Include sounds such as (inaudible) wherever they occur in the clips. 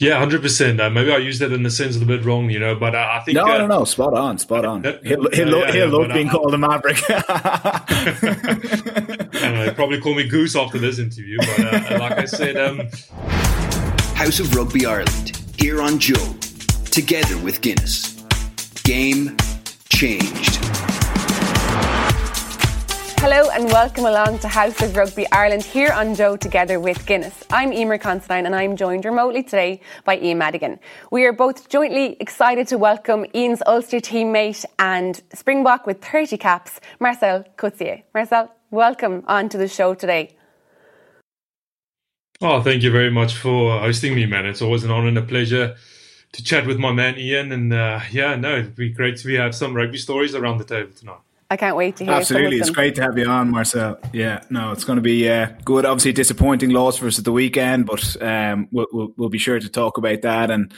Yeah, hundred uh, percent. Maybe I used that in the sense of the bit wrong, you know. But uh, I think no, uh, no, no, spot on, spot on. (laughs) He'll he'll, yeah, he'll yeah, love being called a maverick. (laughs) (laughs) and probably call me Goose after this interview. But uh, like I said, um... House of Rugby Ireland here on Joe, together with Guinness. Game changed. Hello and welcome along to House of Rugby Ireland here on Joe together with Guinness. I'm Eimear Considine and I'm joined remotely today by Ian Madigan. We are both jointly excited to welcome Ian's Ulster teammate and Springbok with 30 caps, Marcell Coetzee. Marcell, welcome onto the show today. Oh, thank you very much for hosting me, man. It's always an honor and a pleasure to chat with my man Ian. And uh, yeah, no, it'd be great to have some rugby stories around the table tonight. I can't wait to hear. Absolutely, it's great to have you on, Marcell. Yeah, no, it's going to be uh, good. Obviously, disappointing loss for us at the weekend, but um, we'll, we'll, we'll, be sure to talk about that and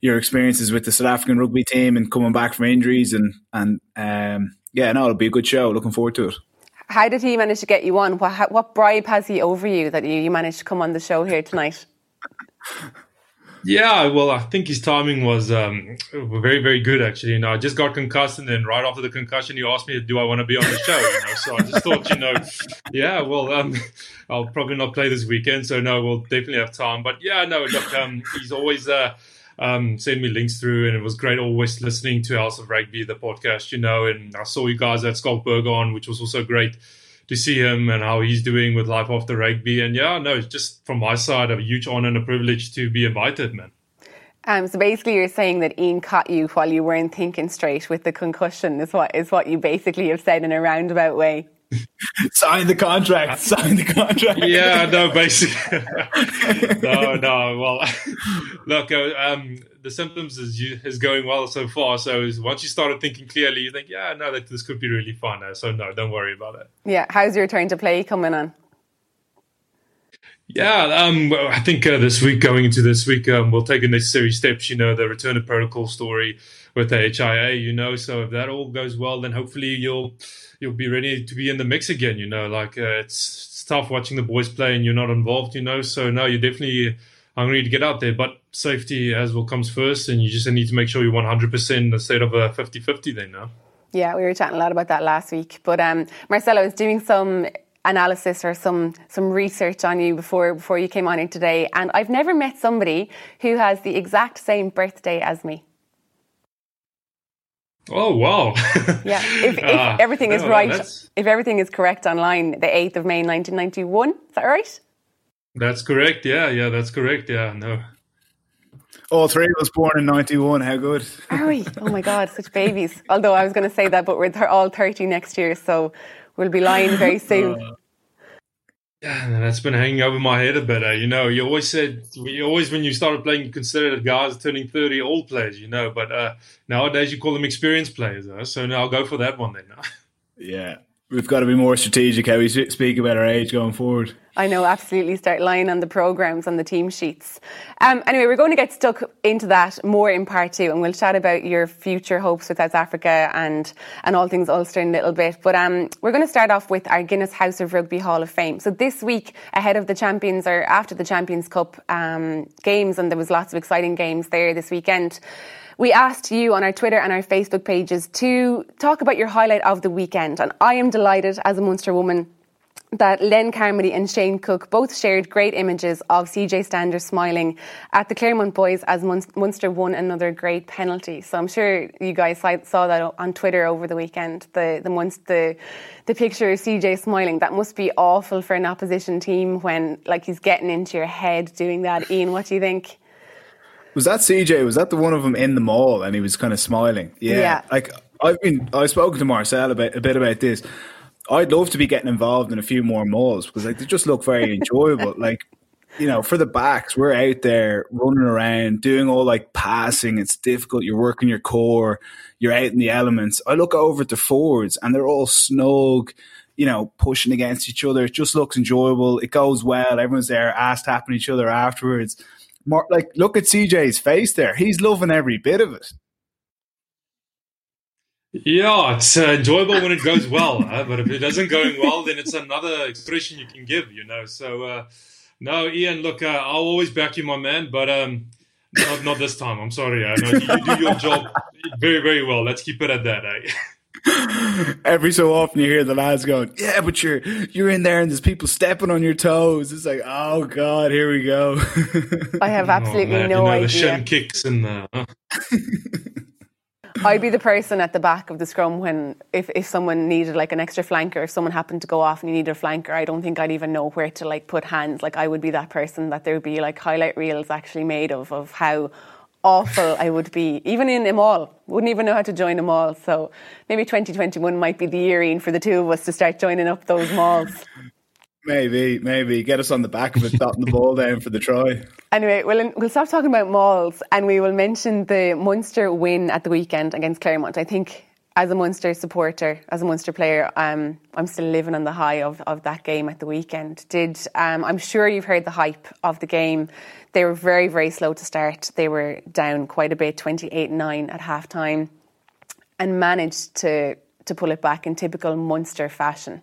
your experiences with the South African rugby team and coming back from injuries and and um, yeah, no, it'll be a good show. Looking forward to it. How did he manage to get you on? What, what bribe has he over you that you, you managed to come on the show here tonight? (laughs) Yeah, well, I think his timing was um, very, very good. Actually, you know, I just got concussed, and then right after the concussion, he asked me, "Do I want to be on the show?" You know, so I just thought, you know, yeah, well, um, (laughs) I'll probably not play this weekend, so no, we'll definitely have time. But yeah, no, look, um, he's always uh, um, send me links through, and it was great always listening to House of Rugby, the podcast, you know, and I saw you guys at Schalk Burger on, which was also great to see him and how he's doing with life after rugby. And yeah, no, it's just from my side, a huge honor and a privilege to be invited, man. Um, so basically, you're saying that Ian caught you while you weren't thinking straight with the concussion. Is what is what you basically have said in a roundabout way. (laughs) sign the contract. (laughs) Sign the contract. Yeah, no, basically, (laughs) no, no. Well, look, uh, um, the symptoms is is going well so far. So once you started thinking clearly, you think, yeah, no, that this could be really fun. Uh, so no, don't worry about it. Yeah, how's your turn to play coming on? Yeah, um, I think uh, this week, going into this week, um, we'll take the necessary steps. You know, the return of protocol story with the HIA. You know, so if that all goes well, then hopefully you'll you'll be ready to be in the mix again. You know, like uh, it's, it's tough watching the boys play and you're not involved. You know, so now you're definitely hungry to get out there. But safety as well comes first, and you just need to make sure you're 100% instead of a 50-50 then. No. Yeah, we were chatting a lot about that last week. But um, Marcelo was doing some analysis or some some research on you before before you came on here today, and I've never met somebody who has the exact same birthday as me. Oh wow! yeah, if, (laughs) if uh, everything is no, right, if everything is correct online, the eighth of May, nineteen ninety one. Is that right? That's correct. Yeah, yeah, that's correct. Yeah, no. All three of us born in ninety one. How good? Are we? Oh my God, such babies. Although I was going to say that, but we're all thirty next year, so we'll be lying very (laughs) soon. Uh, yeah, that's been hanging over my head a bit. Uh, you know, you always said, you always when you started playing, you considered guys turning 30 old players, you know, but uh, nowadays you call them experienced players. Uh, so now I'll go for that one then. yeah, we've got to be more strategic how we speak about our age going forward. I know, absolutely. Start lying on the programs on the team sheets. Um, anyway, we're going to get stuck into that more in part two, and we'll chat about your future hopes with South Africa and and all things Ulster in a little bit. But um, we're going to start off with our Guinness House of Rugby Hall of Fame. So this week, ahead of the Champions or after the Champions Cup um, games, and there was lots of exciting games there this weekend. We asked you on our Twitter and our Facebook pages to talk about your highlight of the weekend. And I am delighted as a Munster woman that Len Carmody and Shane Cook both shared great images of CJ Stander smiling at the Clermont boys as Munster won another great penalty. So I'm sure you guys saw that on Twitter over the weekend. The the the the picture of CJ smiling. That must be awful for an opposition team when like he's getting into your head doing that. Ian, what do you think? Was that CJ? Was that the one of them in the maul and he was kind of smiling? Yeah. yeah. Like I've been, I've spoken to Marcell about a bit about this. I'd love to be getting involved in a few more mauls because like they just look very (laughs) enjoyable. like you know, for the backs, we're out there running around doing all like passing. It's difficult. You're working your core. You're out in the elements. I look over at the forwards and they're all snug. You know, pushing against each other. It just looks enjoyable. It goes well. Everyone's there, ass tapping each other afterwards more like look at CJ's face there. He's loving every bit of it. Yeah, it's uh, enjoyable when it goes well, (laughs) but if it doesn't going well, then it's another expression you can give, you know. So, uh, no, Ian, look, uh, I'll always back you, my man. But um, Not, not this time. I'm sorry. I know you, do your job very, very well. Let's keep it at that. Eh? (laughs) Every so often you hear the lads going, "Yeah, but you're you're in there and there's people stepping on your toes." It's like, "Oh God, here we go." I have oh, absolutely oh, no you know, idea. The shin kicks and the. I'd be the person at the back of the scrum when if, if someone needed like an extra flanker, if someone happened to go off and you needed a flanker, I don't think I'd even know where to like put hands. Like I would be that person that there would be like highlight reels actually made of of how awful I would be, even in a maul. Wouldn't even know how to join a maul. So maybe 2021 might be the year, Ian, for the two of us to start joining up those mauls. Maybe, maybe get us on the back of it, dotting the ball down for the try. Anyway, we'll we'll stop talking about mauls, and we will mention the Munster win at the weekend against Clermont. I think as a Munster supporter, as a Munster player, um, I'm still living on the high of, of that game at the weekend. Did um, I'm sure you've heard the hype of the game. They were very very slow to start. They were down quite a bit, 28-9 at half time, and managed to to pull it back in typical Munster fashion.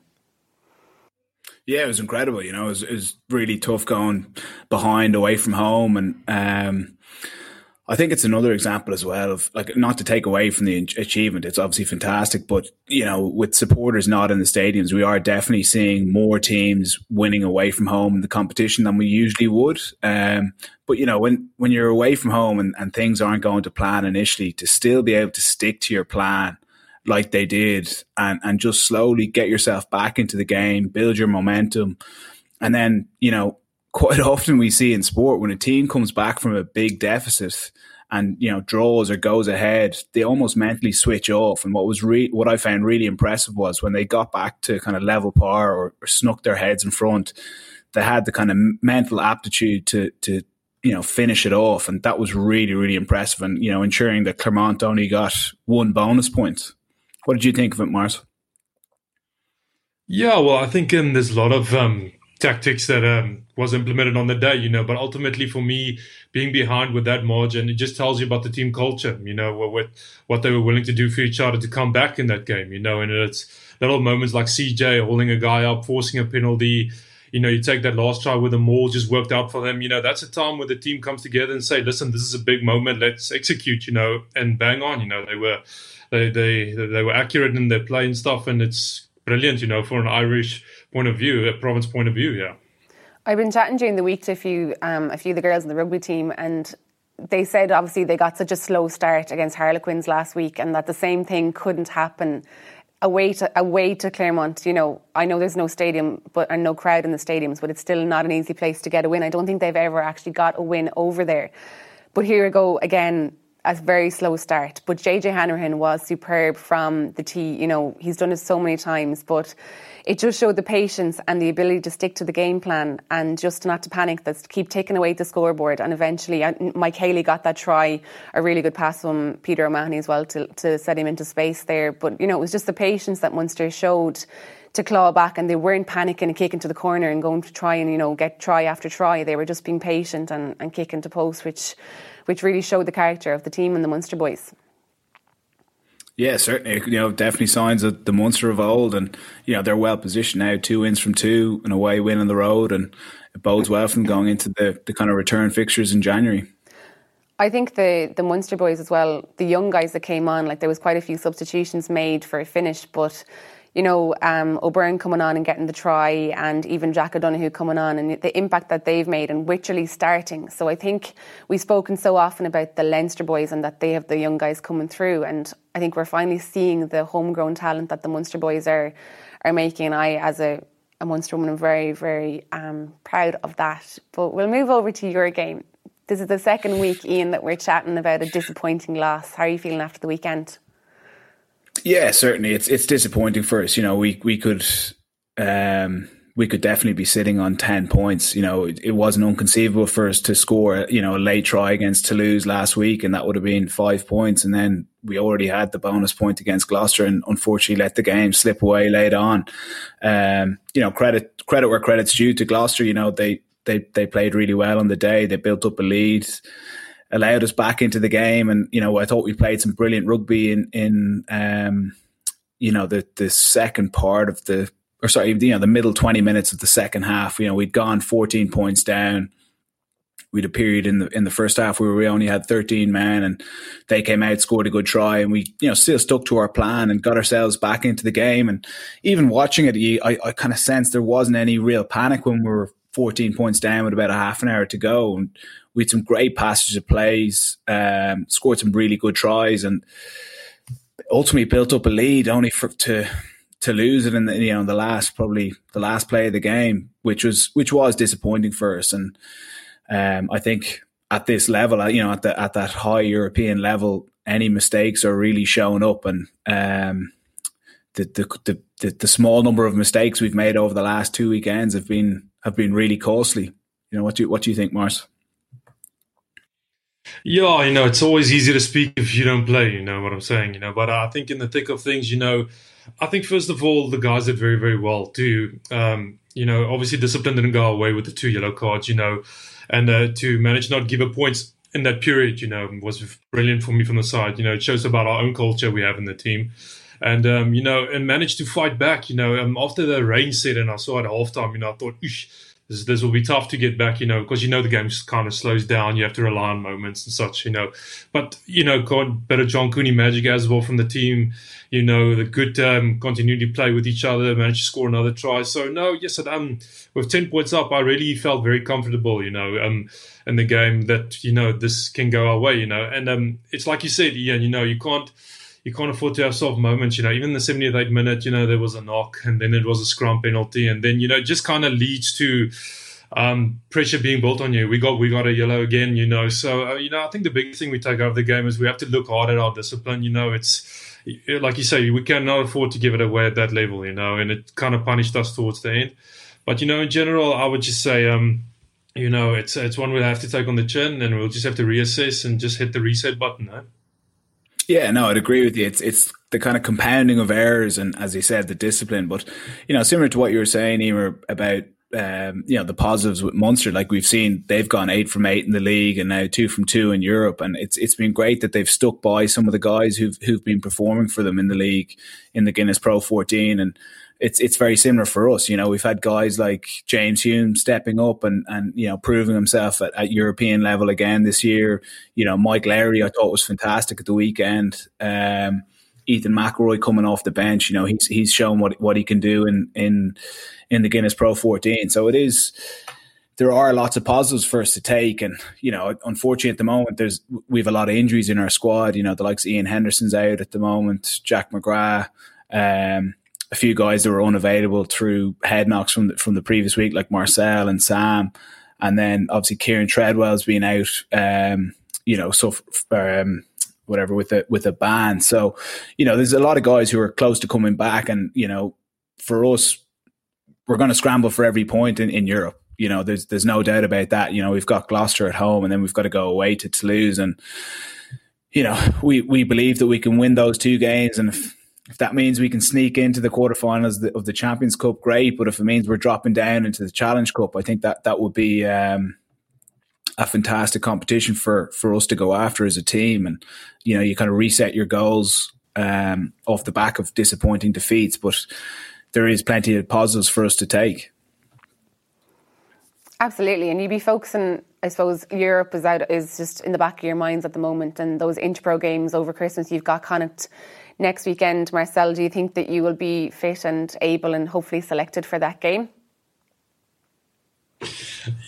Yeah, it was incredible. You know, it was, it was really tough going behind away from home, and um, I think it's another example as well of like not to take away from the achievement. It's obviously fantastic, but you know, with supporters not in the stadiums, we are definitely seeing more teams winning away from home in the competition than we usually would. Um, but you know, when when you're away from home and, and things aren't going to plan initially, to still be able to stick to your plan like they did and, and just slowly get yourself back into the game, build your momentum. And then, you know, quite (laughs) often we see in sport when a team comes back from a big deficit and you know draws or goes ahead, they almost mentally switch off. And what was re- what I found really impressive was when they got back to kind of level par or, or snuck their heads in front, they had the kind of mental aptitude to to you know finish it off, and that was really really impressive. And you know ensuring that Clermont only got one bonus point what did you think of it, Mars? Yeah, well, I think um, there's a lot of um, tactics that um, was implemented on the day, you know. But ultimately, for me, being behind with that margin, it just tells you about the team culture, you know, what what they were willing to do for each other to come back in that game, you know. And it's little moments like CJ holding a guy up, forcing a penalty. You know, you take that last try with the maul just worked out for them. You know, that's a time where the team comes together and say, "Listen, this is a big moment. Let's execute." You know, and bang on. You know, they were they they they were accurate in their play and stuff, and it's brilliant, you know, for an Irish point of view, a province point of view. Yeah. I've been chatting during the week to a few um, a few of the girls in the rugby team, and they said obviously they got such a slow start against Harlequins last week, and that the same thing couldn't happen away to away to Clermont. You know, I know there's no stadium, but and no crowd in the stadiums, but it's still not an easy place to get a win. I don't think they've ever actually got a win over there. But here we go again a very slow start. But JJ Hanrahan was superb from the tee. You know, he's done it so many times, but it just showed the patience and the ability to stick to the game plan and just not to panic, that's to keep taking away the scoreboard. And eventually, Mike Haley got that try, a really good pass from Peter O'Mahony as well to, to set him into space there. But, you know, it was just the patience that Munster showed to claw back and they weren't panicking and kicking to the corner and going to try and, you know, get try after try. They were just being patient and, and kicking to post, which which really showed the character of the team and the Munster boys. Yeah, certainly. You know, definitely signs of the Munster of old, and you know they're well positioned now. Two wins from two, and away win on the road, and it bodes well for them going into the, the kind of return fixtures in January. I think the the Munster boys as well, the young guys that came on, like there was quite a few substitutions made for a finish, but you know, um, O'Byrne coming on and getting the try, and even Jack O'Donoghue coming on, and the impact that they've made, and Wycherley starting. So I think we've spoken so often about the Leinster boys and that they have the young guys coming through, and I think we're finally seeing the homegrown talent that the Munster boys are are making. And I, as a a Munster woman, am very, very um, proud of that. But we'll move over to your game. This is the second week, Ian, that we're chatting about a disappointing loss. How are you feeling after the weekend? Yeah, certainly. It's it's disappointing for us. You know, we we could um, we could definitely be sitting on ten points. You know, it, it, wasn't unconceivable for us to score you know a late try against Toulouse last week, and that would have been five points. And then we already had the bonus point against Gloucester, and unfortunately let the game slip away late on. Um, you know, credit credit where credit's due to Gloucester. You know, they they they played really well on the day. They built up a lead allowed us back into the game. And you know, I thought we played some brilliant rugby in in um, you know the the second part of the or sorry, you know, the middle twenty minutes of the second half. You know, we'd gone fourteen points down. we had a period in the in the first half where we only had 13 men, and they came out, scored a good try, and we you know still stuck to our plan and got ourselves back into the game. And even watching it, I, I kind of sensed there wasn't any real panic when we were 14 points down with about a half an hour to go, and we had some great passages of plays, um, scored some really good tries, and ultimately built up a lead only for to to lose it in the you know the last probably the last play of the game, which was which was disappointing for us. And um, I think at this level, you know, at the at that high European level, any mistakes are really showing up, and um, the, the the the small number of mistakes we've made over the last two weekends have been have been really costly. You know, what do you, what do you think, Mars? Yeah, you know, it's always easy to speak if you don't play. You know what I'm saying. You know, but I think in the thick of things, you know I think first of all, the guys did very, very well too. Um, you know, obviously discipline didn't go away with the two yellow cards, you know, and uh, to manage not give up points in that period, you know, was brilliant for me from the side. You know, it shows about our own culture we have in the team. And, um, you know, and managed to fight back, you know, um, after the rain set and I saw at halftime, you know, I thought, this, this will be tough to get back, you know, because you know the game kind of slows down. You have to rely on moments and such, you know. But you know, got better John Cooney magic as well from the team. You know, the good um, continuity play with each other, managed to score another try. So no, yes, um, with ten points up, I really felt very comfortable, you know, um, in the game that you know this can go our way, you know. And um, it's like you said, Ian, you know, you can't you can't afford to have soft moments. You know, even the 78th minute, you know, there was a knock and then it was a scrum penalty. And then, you know, it just kind of leads to um, pressure being built on you. We got we got a yellow again, you know. So, uh, you know, I think the biggest thing we take out of the game is we have to look hard at our discipline. You know, it's like you say, we cannot afford to give it away at that level, you know, and it kind of punished us towards the end. But, you know, in general, I would just say, um, you know, it's it's one we'll have to take on the chin and we'll just have to reassess and just hit the reset button. Eh? Yeah, no, I'd agree with you. It's it's the kind of compounding of errors and, as you said, the discipline. But you know, similar to what you were saying, Eimear, about um, you know the positives with Munster. Like we've seen, they've gone eight from eight in the league, and now two from two in Europe. And it's it's been great that they've stuck by some of the guys who've who've been performing for them in the league in the Guinness Pro 14 and it's it's very similar for us. You know, we've had guys like James Hume stepping up and and you know proving himself at, at European level again this year. You know, Mike Lowry I thought was fantastic at the weekend. Um, Ethan McIlroy coming off the bench, you know, he's he's shown what what he can do in in in the Guinness Pro 14. So it is there are lots of positives for us to take. And, you know, unfortunately at the moment, there's, we have a lot of injuries in our squad. You know, the likes of Ian Henderson's out at the moment, Jack McGrath, um, a few guys that were unavailable through head knocks from the, from the previous week, like Marcell and Sam, and then obviously Kieran Treadwell's been out, um, you know, so um, whatever with a with a ban. So, you know, there's a lot of guys who are close to coming back, and you know, for us, we're going to scramble for every point in, in Europe. You know, there's there's no doubt about that. You know, we've got Gloucester at home, and then we've got to go away to Toulouse, and you know, we we believe that we can win those two games, and if if that means we can sneak into the quarterfinals of the Champions Cup, great. But if it means we're dropping down into the Challenge Cup, I think that that would be um, a fantastic competition for for us to go after as a team. And you know, you kind of reset your goals um, off the back of disappointing defeats, but there is plenty of positives for us to take. Absolutely, and you'd be focusing. I suppose Europe is out is just in the back of your minds at the moment, and those Interpro games over Christmas. You've got Connacht next weekend. Marcell, do you think that you will be fit and able and hopefully selected for that game?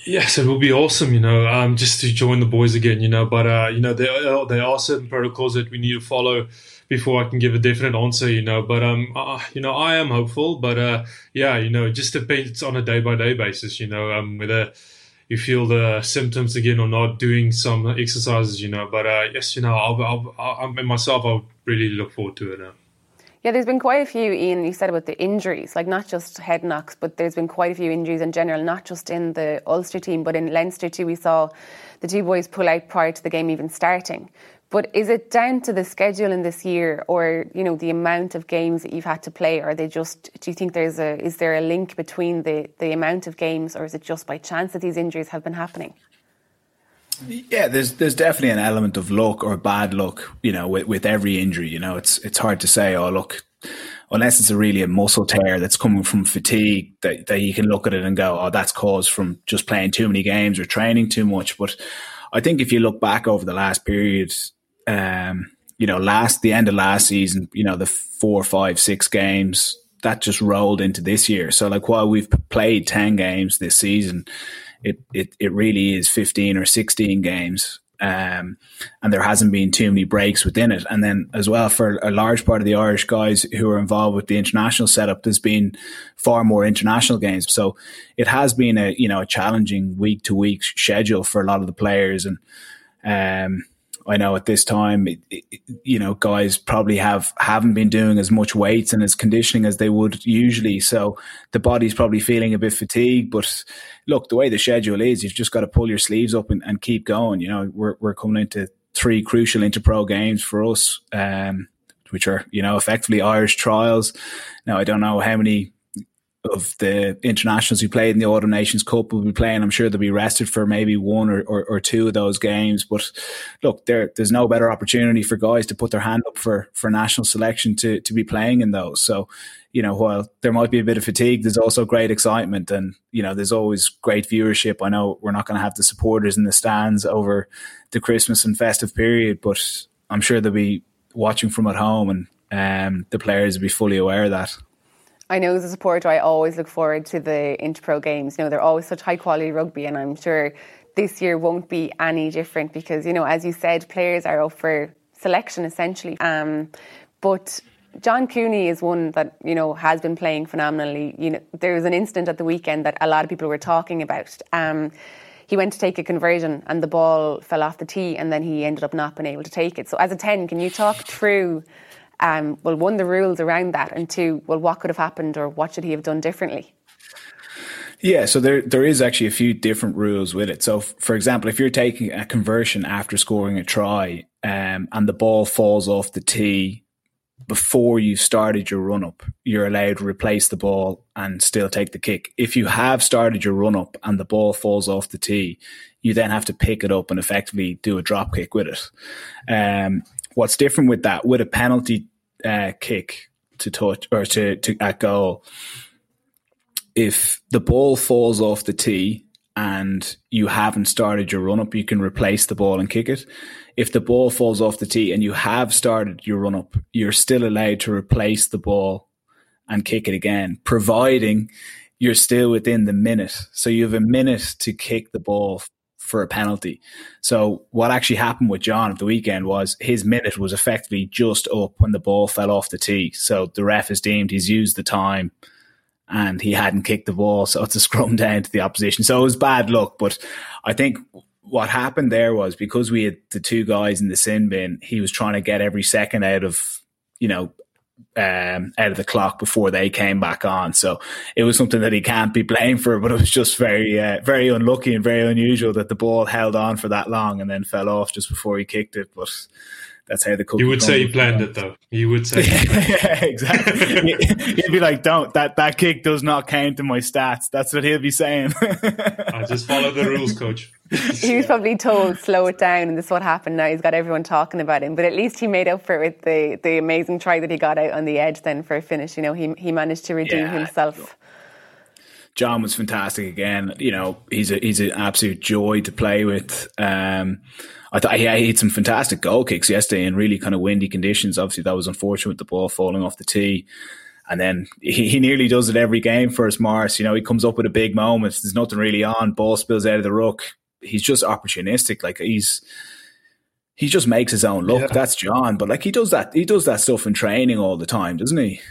Yes, it will be awesome, you know, um, just to join the boys again, you know. But uh, you know, there are, there are certain protocols that we need to follow before I can give a definite answer, you know. But um, uh, you know, I am hopeful, but uh, yeah, you know, it just depends on a day by day basis, you know, um, whether you feel the symptoms again or not, doing some exercises, you know. But uh, yes, you know, I'll, I'll, I'll, myself, I'll really look forward to it now. Yeah, there's been quite a few, Ian, you said about the injuries, like not just head knocks, but there's been quite a few injuries in general, not just in the Ulster team, but in Leinster too. We saw the two boys pull out prior to the game even starting. But is it down to the schedule in this year, or you know the amount of games that you've had to play? Or are they just? Do you think there's a is there a link between the the amount of games, or is it just by chance that these injuries have been happening? Yeah, there's there's definitely an element of luck or bad luck, you know, with, with every injury. You know, it's it's hard to say. Oh, look, unless it's a really a muscle tear that's coming from fatigue, that, that you can look at it and go, oh, that's caused from just playing too many games or training too much. But I think if you look back over the last period, um, you know, last the end of last season, you know, the four, five, six games that just rolled into this year. So like while we've played ten games this season, it it, it really is fifteen or sixteen games um, and there hasn't been too many breaks within it. And then as well for a large part of the Irish guys who are involved with the international setup, there's been far more international games. So it has been a you know a challenging week to week schedule for a lot of the players and. Um, I know at this time, it, it, you know, guys probably have haven't been doing as much weights and as conditioning as they would usually. So the body's probably feeling a bit fatigued. But look, the way the schedule is, you've just got to pull your sleeves up and, and keep going. You know, we're we're coming into three crucial interpro games for us, um, which are you know effectively Irish trials. Now I don't know how many of the internationals who played in the Autumn Nations Cup will be playing. I'm sure they'll be rested for maybe one or, or, or two of those games. But look, there, there's no better opportunity for guys to put their hand up for, for national selection to, to be playing in those. So, you know, while there might be a bit of fatigue, there's also great excitement and, you know, there's always great viewership. I know we're not going to have the supporters in the stands over the Christmas and festive period, but I'm sure they'll be watching from at home and um, the players will be fully aware of that. I know as a supporter, I always look forward to the Interpro games. You know, they're always such high quality rugby, and I'm sure this year won't be any different because, you know, as you said, players are up for selection essentially. Um, but John Cooney is one that you know has been playing phenomenally. You know, there was an incident at the weekend that a lot of people were talking about. Um, he went to take a conversion and the ball fell off the tee, and then he ended up not being able to take it. So, as a ten, can you talk through um, well, one, the rules around that, and two, well, what could have happened or what should he have done differently? Yeah, so there there is actually a few different rules with it. So, for example, if you're taking a conversion after scoring a try, um, and the ball falls off the tee before you've started your run up, you're allowed to replace the ball and still take the kick. If you have started your run up and the ball falls off the tee, you then have to pick it up and effectively do a drop kick with it. Um, what's different with that, with a penalty uh, kick to touch or to, to at goal, if the ball falls off the tee and you haven't started your run up, you can replace the ball and kick it. If the ball falls off the tee and you have started your run up, you're still allowed to replace the ball and kick it again, providing you're still within the minute. So you have a minute to kick the ball for a penalty. So what actually happened with John at the weekend was his minute was effectively just up when the ball fell off the tee. So the ref has deemed he's used the time and he hadn't kicked the ball. So it's a scrum (laughs) down to the opposition. So it was bad luck. But I think what happened there was because we had the two guys in the sin bin, he was trying to get every second out of, you know, um, out of the clock before they came back on. So it was something that he can't be blamed for, (laughs) but it was just very, uh, very unlucky and very unusual that the ball held on for that long and then fell off just before he kicked it. But that's how the cookie. You would say he planned it, though. (laughs) You would say, yeah, exactly. he'd be like, "Don't that that kick does not count in my stats." That's what he'll be saying. (laughs) I just follow the rules, coach. (laughs) he was probably told slow it down, and this is what happened. Now he's got everyone talking about him, but at least he made up for it with the the amazing try that he got out on the edge. Then for a finish, you know, he he managed to redeem yeah. himself. John was fantastic again. You know, he's a he's an absolute joy to play with. Um, I thought he had some fantastic goal kicks yesterday in really kind of windy conditions. Obviously, that was unfortunate with the ball falling off the tee. And then he, he nearly does it every game for us, Morris. You know, he comes up with a big moment. There's nothing really on. Ball spills out of the ruck. He's just opportunistic. Like he's he just makes his own look. Yeah. That's John. But like he does that he does that stuff in training all the time, doesn't he?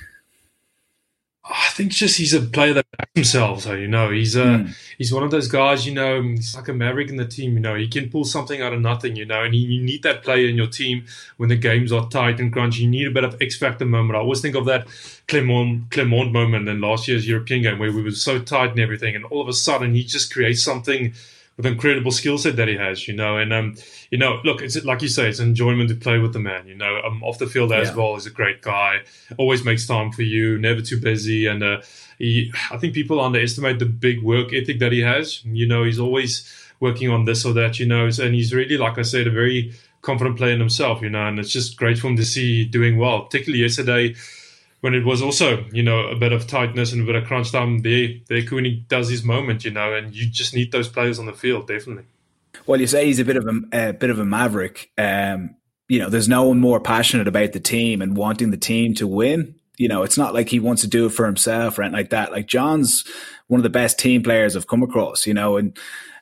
I think just he's a player that backs himself. So you know, he's a mm. he's one of those guys. You know, he's like a maverick in the team. You know, he can pull something out of nothing. You know, and he, you need that player in your team when the games are tight and crunchy. You need a bit of X factor moment. I always think of that Clermont Clermont moment in last year's European game where we were so tight and everything, and all of a sudden he just creates something with incredible skill set that he has, you know. And um, you know, look, it's like you say, it's enjoyment to play with the man. You know, um, off the field as yeah. well, he's a great guy. Always makes time for you, never too busy, and uh, he. I think people underestimate the big work ethic that he has. You know, he's always working on this or that. You know, and he's really, like I said, a very confident player in himself. You know, and it's just great for him to see doing well. Particularly yesterday when it was also, you know, a bit of tightness and a bit of crunch time, there, there Cooney does his moment, you know, and you just need those players on the field, definitely. Well, you say he's a bit of a, a bit of a maverick. Um, you know, there's no one more passionate about the team and wanting the team to win. You know, it's not like he wants to do it for himself or anything like that. Like John's one of the best team players I've come across, you know, and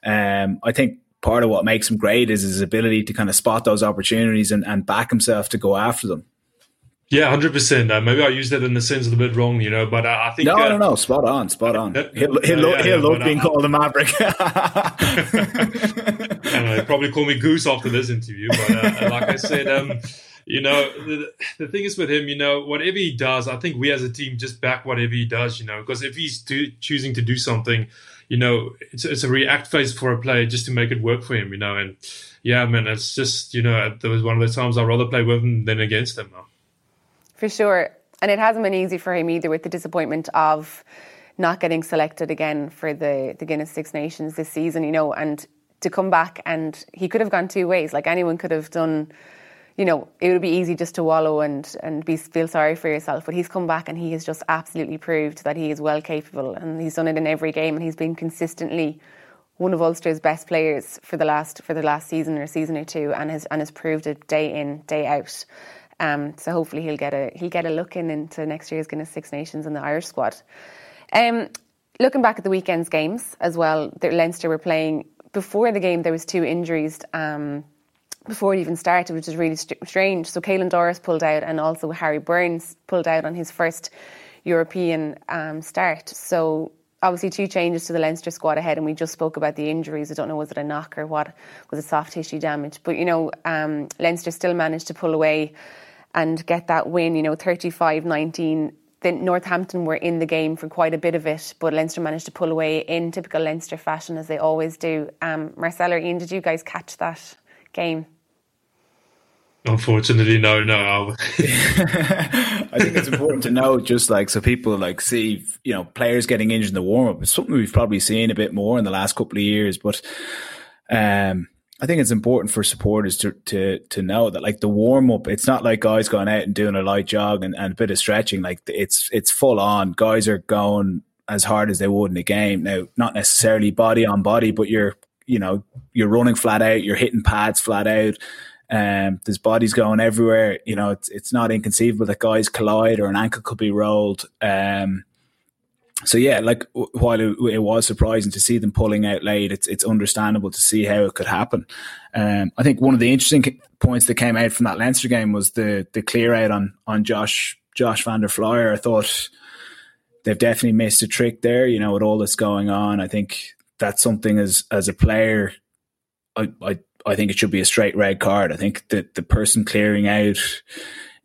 um, I think part of what makes him great is his ability to kind of spot those opportunities and, and back himself to go after them. Yeah, hundred uh, percent. Maybe I used that in the sense of a bit wrong, you know, but uh, I think no, uh, no, no, spot on, spot on. he'll he'll, yeah, he'll yeah, love being called a maverick. (laughs) (laughs) know, probably call me Goose after this interview, but uh, like I said, um, you know, the, the thing is with him, you know, whatever he does, I think we as a team just back whatever he does, you know, because if he's do, choosing to do something, you know, it's it's a react phase for a player just to make it work for him, you know, and yeah, man, it's just you know, there was one of those times I'd rather play with him than against him. Now. For sure. And it hasn't been easy for him either with the disappointment of not getting selected again for the, the Guinness Six Nations this season, you know, and to come back and he could have gone two ways. Like anyone could have done, you know, it would be easy just to wallow and, and be feel sorry for yourself. But he's come back and he has just absolutely proved that he is well capable and he's done it in every game and he's been consistently one of Ulster's best players for the last for the last season or season or two and has and has proved it day in, day out. Um, so hopefully he'll get a he'll get a look in into next year's Guinness Six Nations in the Irish squad. Um, looking back at the weekend's games as well, Leinster were playing before the game. There was two injuries um, before it even started, which is really st- strange. So Caelan Doris pulled out, and also Harry Burns pulled out on his first European um, start. So obviously two changes to the Leinster squad ahead, and we just spoke about the injuries. I don't know was it a knock or what was it soft tissue damage, but you know um, Leinster still managed to pull away and get that win, you know, 35 19. Then Northampton were in the game for quite a bit of it, but Leinster managed to pull away in typical Leinster fashion as they always do. Um, or Ian, did you guys catch that game? Unfortunately, no, no. (laughs) (laughs) I think it's important to know, just like so people like see, you know, players getting injured in the warm up. It's something we've probably seen a bit more in the last couple of years, but um, I think it's important for supporters to to to know that like the warm up, it's not like guys going out and doing a light jog and, and a bit of stretching. Like it's it's full on. Guys are going as hard as they would in a game. Now, not necessarily body on body, but you're you know you're running flat out, you're hitting pads flat out. Um, there's bodies going everywhere. You know, it's it's not inconceivable that guys collide or an ankle could be rolled. Um, so yeah, like while it, it, was surprising to see them pulling out late, it's it's understandable to see how it could happen. Um, I think one of the interesting points that came out from that Leinster game was the the clear out on on Josh Josh van der Flier. I thought they've definitely missed a trick there. You know, with all that's going on, I think that's something as as a player, I I, I think it should be a straight red card. I think that the person clearing out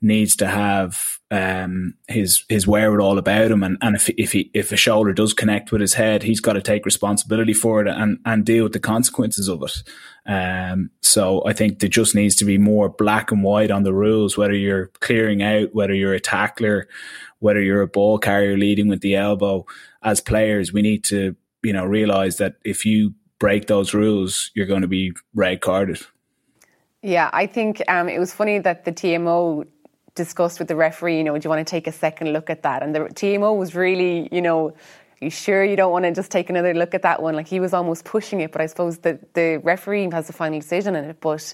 needs to have um, his his wear it all about him, and, and if if he if a shoulder does connect with his head, he's got to take responsibility for it and and deal with the consequences of it. Um, so I think there just needs to be more black and white on the rules, whether you're clearing out, whether you're a tackler, whether you're a ball carrier leading with the elbow. As players, we need to you know realize that if you break those rules, you're going to be red carded. Yeah, I think um, it was funny that the TMO discussed with the referee, you know, do you want to take a second look at that? And the TMO was really, you know, you sure you don't want to just take another look at that one? Like he was almost pushing it, but I suppose that the referee has the final decision in it. But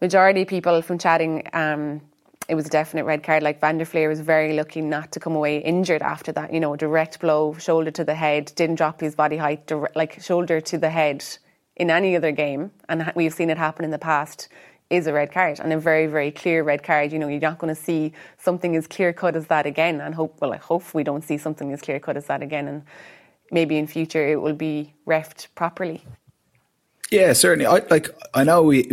majority of people from chatting, um, it was a definite red card. Like Van der Flier was very lucky not to come away injured after that. You know, direct blow, shoulder to the head, didn't drop his body height, direct, like shoulder to the head in any other game. And we've seen it happen in the past is a red card and a very, very clear red card. You know, you're not going to see something as clear cut as that again. And hope, well, I hope we don't see something as clear cut as that again. And maybe in future it will be refed properly. Yeah, certainly. I like. I know we.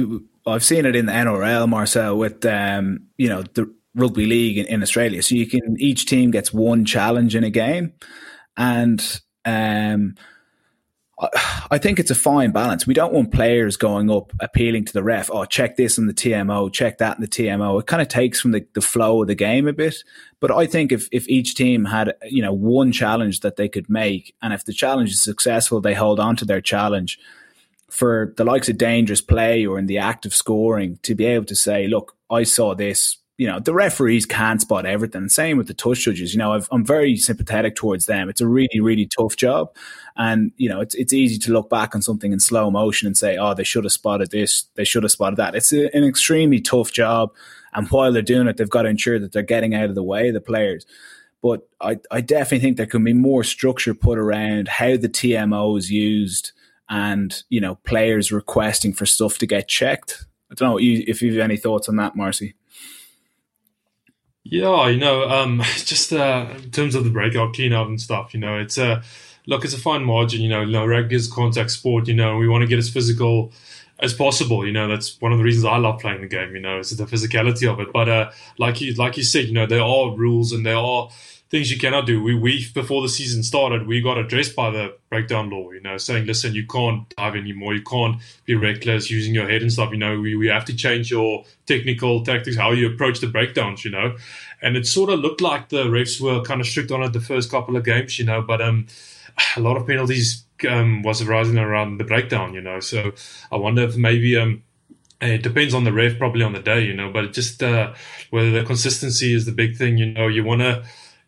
I've seen it in the NRL, Marcell, with um, you know the rugby league in, in Australia. So you can each team gets one challenge in a game, and um, I think it's a fine balance. We don't want players going up appealing to the ref. Oh, check this in the TMO, check that in the TMO. It kind of takes from the, the flow of the game a bit. But I think if, if each team had, you know, one challenge that they could make, and if the challenge is successful, they hold on to their challenge. For the likes of dangerous play or in the act of scoring, to be able to say, look, I saw this, you know, the referees can't spot everything. Same with the touch judges. You know, i am very sympathetic towards them. It's a really, really tough job. And, you know, it's, it's easy to look back on something in slow motion and say, oh, they should have spotted this. They should have spotted that. It's a, an extremely tough job. And while they're doing it, they've got to ensure that they're getting out of the way of the players. But I, I definitely think there can be more structure put around how the TMO is used and, you know, players requesting for stuff to get checked. I don't know if you have any thoughts on that, Marcy. Yeah, you know, um, (laughs) just uh, in terms of the breakout cleanup and stuff, you know, it's a look, it's a fine margin. You know, you know, rugby is contact sport. You know, we want to get as physical as possible. You know, that's one of the reasons I love playing the game. You know, is the physicality of it. But uh, like you, like you said, you know, there are rules and there are things you cannot do. We, we before the season started, we got addressed by the breakdown law, you know, saying, listen, you can't dive anymore, you can't be reckless using your head and stuff. You know, we, we have to change your technical tactics, how you approach the breakdowns, you know. And it sort of looked like the refs were kind of strict on it the first couple of games, you know, but um, (sighs) a lot of penalties um, was arising around the breakdown, you know. So I wonder if maybe um, it depends on the ref, probably on the day, you know, but just uh, whether the consistency is the big thing, you know, you want to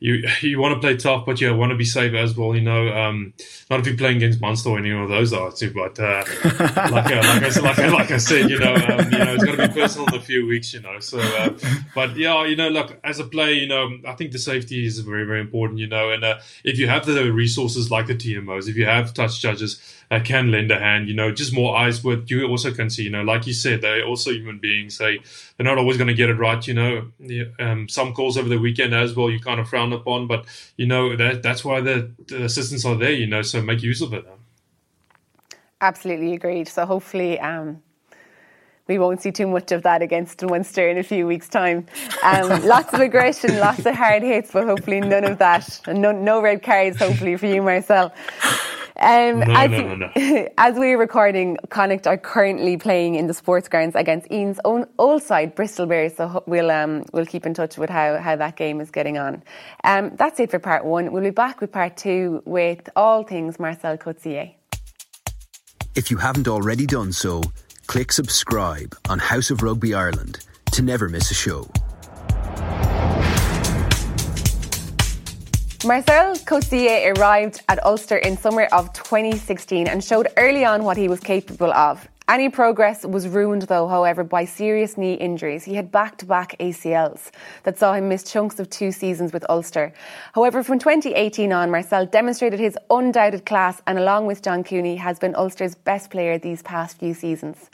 you (laughs) you want to play tough, but you want to be safe as well. You know, um, not if you're playing against Munster or any of those are too. But uh, (laughs) like, uh, like, I, like, like I said, you know, um, you know, it's going to be personal in a few weeks. You know, so uh, but yeah, you know, look as a player, you know, I think the safety is very very important. You know, and uh, if you have the resources like the TMOs, if you have touch judges uh, can lend a hand. You know, just more eyes with you also can see. You know, like you said, they're also human beings. They they're not always going to get it right. You know, um, some calls over the weekend as well you kind of frown upon, but you know that that's why the, the assistants are there. You know, so make use of it. Absolutely agreed. So hopefully. Um we won't see too much of that against Munster in a few weeks' time. Um, (laughs) lots of aggression, lots of hard hits, but hopefully none of that. And no, no red cards, hopefully, for you, Marcell. Um, no, as, no, no, (laughs) as we're recording, Connacht are currently playing in the sports grounds against Ian's own old side, Bristol Bears. So we'll um, we'll keep in touch with how, how that game is getting on. Um, that's it for part one. We'll be back with part two with all things Marcell Coetzee. If you haven't already done so, click subscribe on House of Rugby Ireland to never miss a show. Marcell Coetzee arrived at Ulster in summer of 2016 and showed early on what he was capable of. Any progress was ruined, though, however, by serious knee injuries. He had back to back ACLs that saw him miss chunks of two seasons with Ulster. However, from 2018 on, Marcell demonstrated his undoubted class and, along with John Cooney, has been Ulster's best player these past few seasons.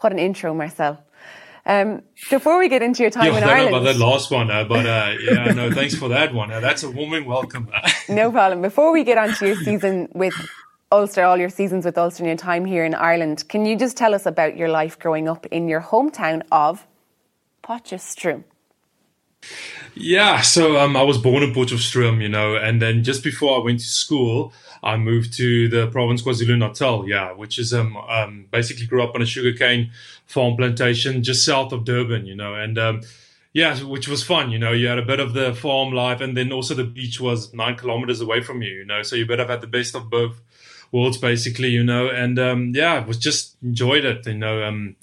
What an intro, Marcell. Um, before we get into your time yeah, in Ireland, about that last one, uh, but uh, yeah, no, thanks for that one. Uh, that's a warming welcome. (laughs) no problem. Before we get onto your season with Ulster, all your seasons with Ulster and your time here in Ireland, can you just tell us about your life growing up in your hometown of Potchefstroom? Yeah, so um, I was born in Potchefstroom, you know, and then just before I went to school, I moved to the province KwaZulu Natal, yeah, which is um, um basically grew up on a sugarcane farm plantation just south of Durban, you know, and um, yeah, which was fun, you know. You had a bit of the farm life, and then also the beach was nine kilometers away from you, you know, so you better have had the best of both worlds, basically, you know, and um, yeah, was just enjoyed it, you know. Um,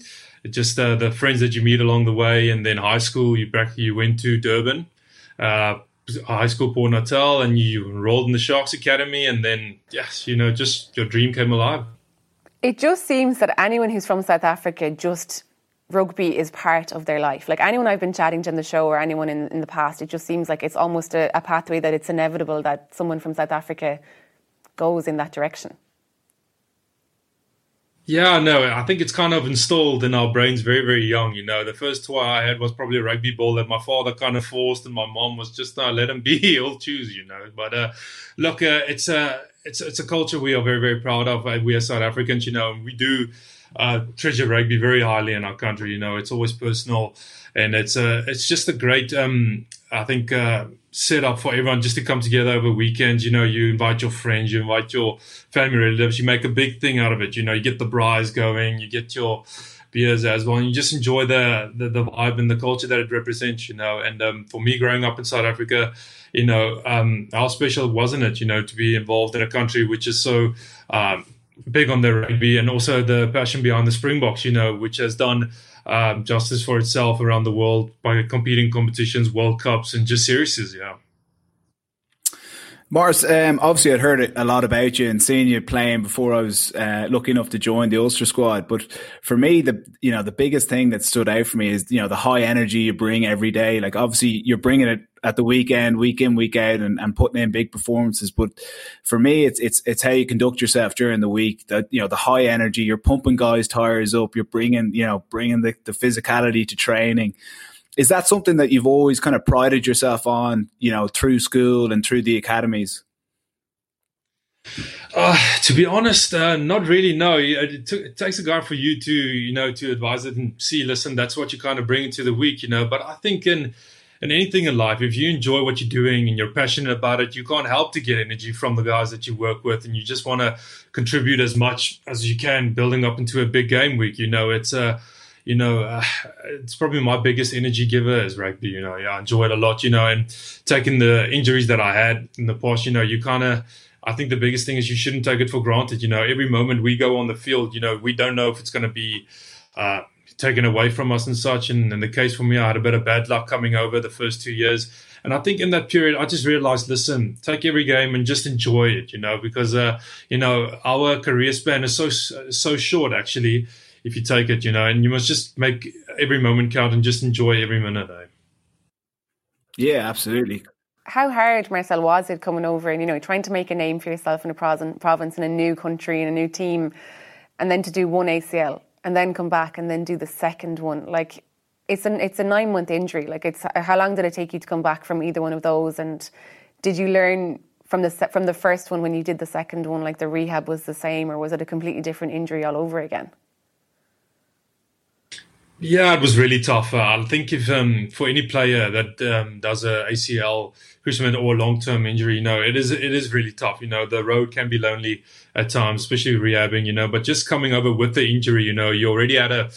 just uh, the friends that you meet along the way, and then high school, you back, you went to Durban. Uh, high school Port Natal and you enrolled in the Sharks Academy and then yes, you know, just your dream came alive. It just seems that anyone who's from South Africa just rugby is part of their life. Like anyone I've been chatting to in the show or anyone in, in the past, it just seems like it's almost a, a pathway that it's inevitable that someone from South Africa goes in that direction. Yeah, no, I think it's kind of installed in our brains very, very young. You know, the first toy I had was probably a rugby ball that my father kind of forced, and my mom was just, no, let him be, (laughs) he'll choose, you know. But uh, look, uh, it's a it's it's a culture we are very, very proud of. Uh, we are South Africans, you know, and we do uh, treasure rugby very highly in our country. You know, it's always personal, and it's uh, it's just a great, um, I think. Uh, set up for everyone just to come together over weekends. You know, you invite your friends, you invite your family relatives, you make a big thing out of it. You know, you get the braais going, you get your beers as well, and you just enjoy the, the, the vibe and the culture that it represents, you know. And um, for me, growing up in South Africa, you know, um, how special wasn't it, you know, to be involved in a country which is so um, big on the rugby and also the passion behind the Springboks, you know, which has done um, justice for itself around the world by competing competitions, World Cups, and just series. Yeah. Maurice, um, obviously I'd heard a lot about you and seen you playing before I was uh, lucky enough to join the Ulster squad. But for me, the you know the biggest thing that stood out for me is you know the high energy you bring every day. Like obviously you're bringing it at the weekend, week in, week out, and, and putting in big performances. But for me, it's it's it's how you conduct yourself during the week. That you know the high energy, you're pumping guys' tires up, you're bringing you know bringing the, the physicality to training is that something that you've always kind of prided yourself on, you know, through school and through the academies? Uh, to be honest, uh, not really. No, it, t- it, takes a guy for you to, you know, to advise it and see. Listen, that's what you kind of bring into the week, you know. But I think in in anything in life, if you enjoy what you're doing and you're passionate about it, you can't help to get energy from the guys that you work with, and you just want to contribute as much as you can, building up into a big game week. You know, it's a uh, you know, uh, it's probably my biggest energy giver is rugby. You know, yeah, I enjoy it a lot. You know, and taking the injuries that I had in the past, you know, you kind of. I think the biggest thing is you shouldn't take it for granted. You know, every moment we go on the field, you know, we don't know if it's going to be uh, taken away from us and such. And in the case for me, I had a bit of bad luck coming over the first two years. And I think in that period, I just realized, listen, take every game and just enjoy it, you know, because, uh, you know, our career span is so, so short, actually if you take it, you know, and you must just make every moment count and just enjoy every minute. Eh? Yeah, absolutely. How hard, Marcell, was it coming over and, you know, trying to make a name for yourself in a province, in a new country, in a new team, and then to do one ACL and then come back and then do the second one? Like, it's an it's a nine month injury. Like, it's how long did it take you to come back from either one of those? And did you learn from the from the first one when you did the second one, like the rehab was the same, or was it a completely different injury all over again? Yeah, it was really tough. Uh, I think if um, for any player that um, does a ACL imprisonment or long term injury, you know, it is it is really tough. You know, the road can be lonely at times, especially rehabbing. You know, but just coming over with the injury, you know, you already had a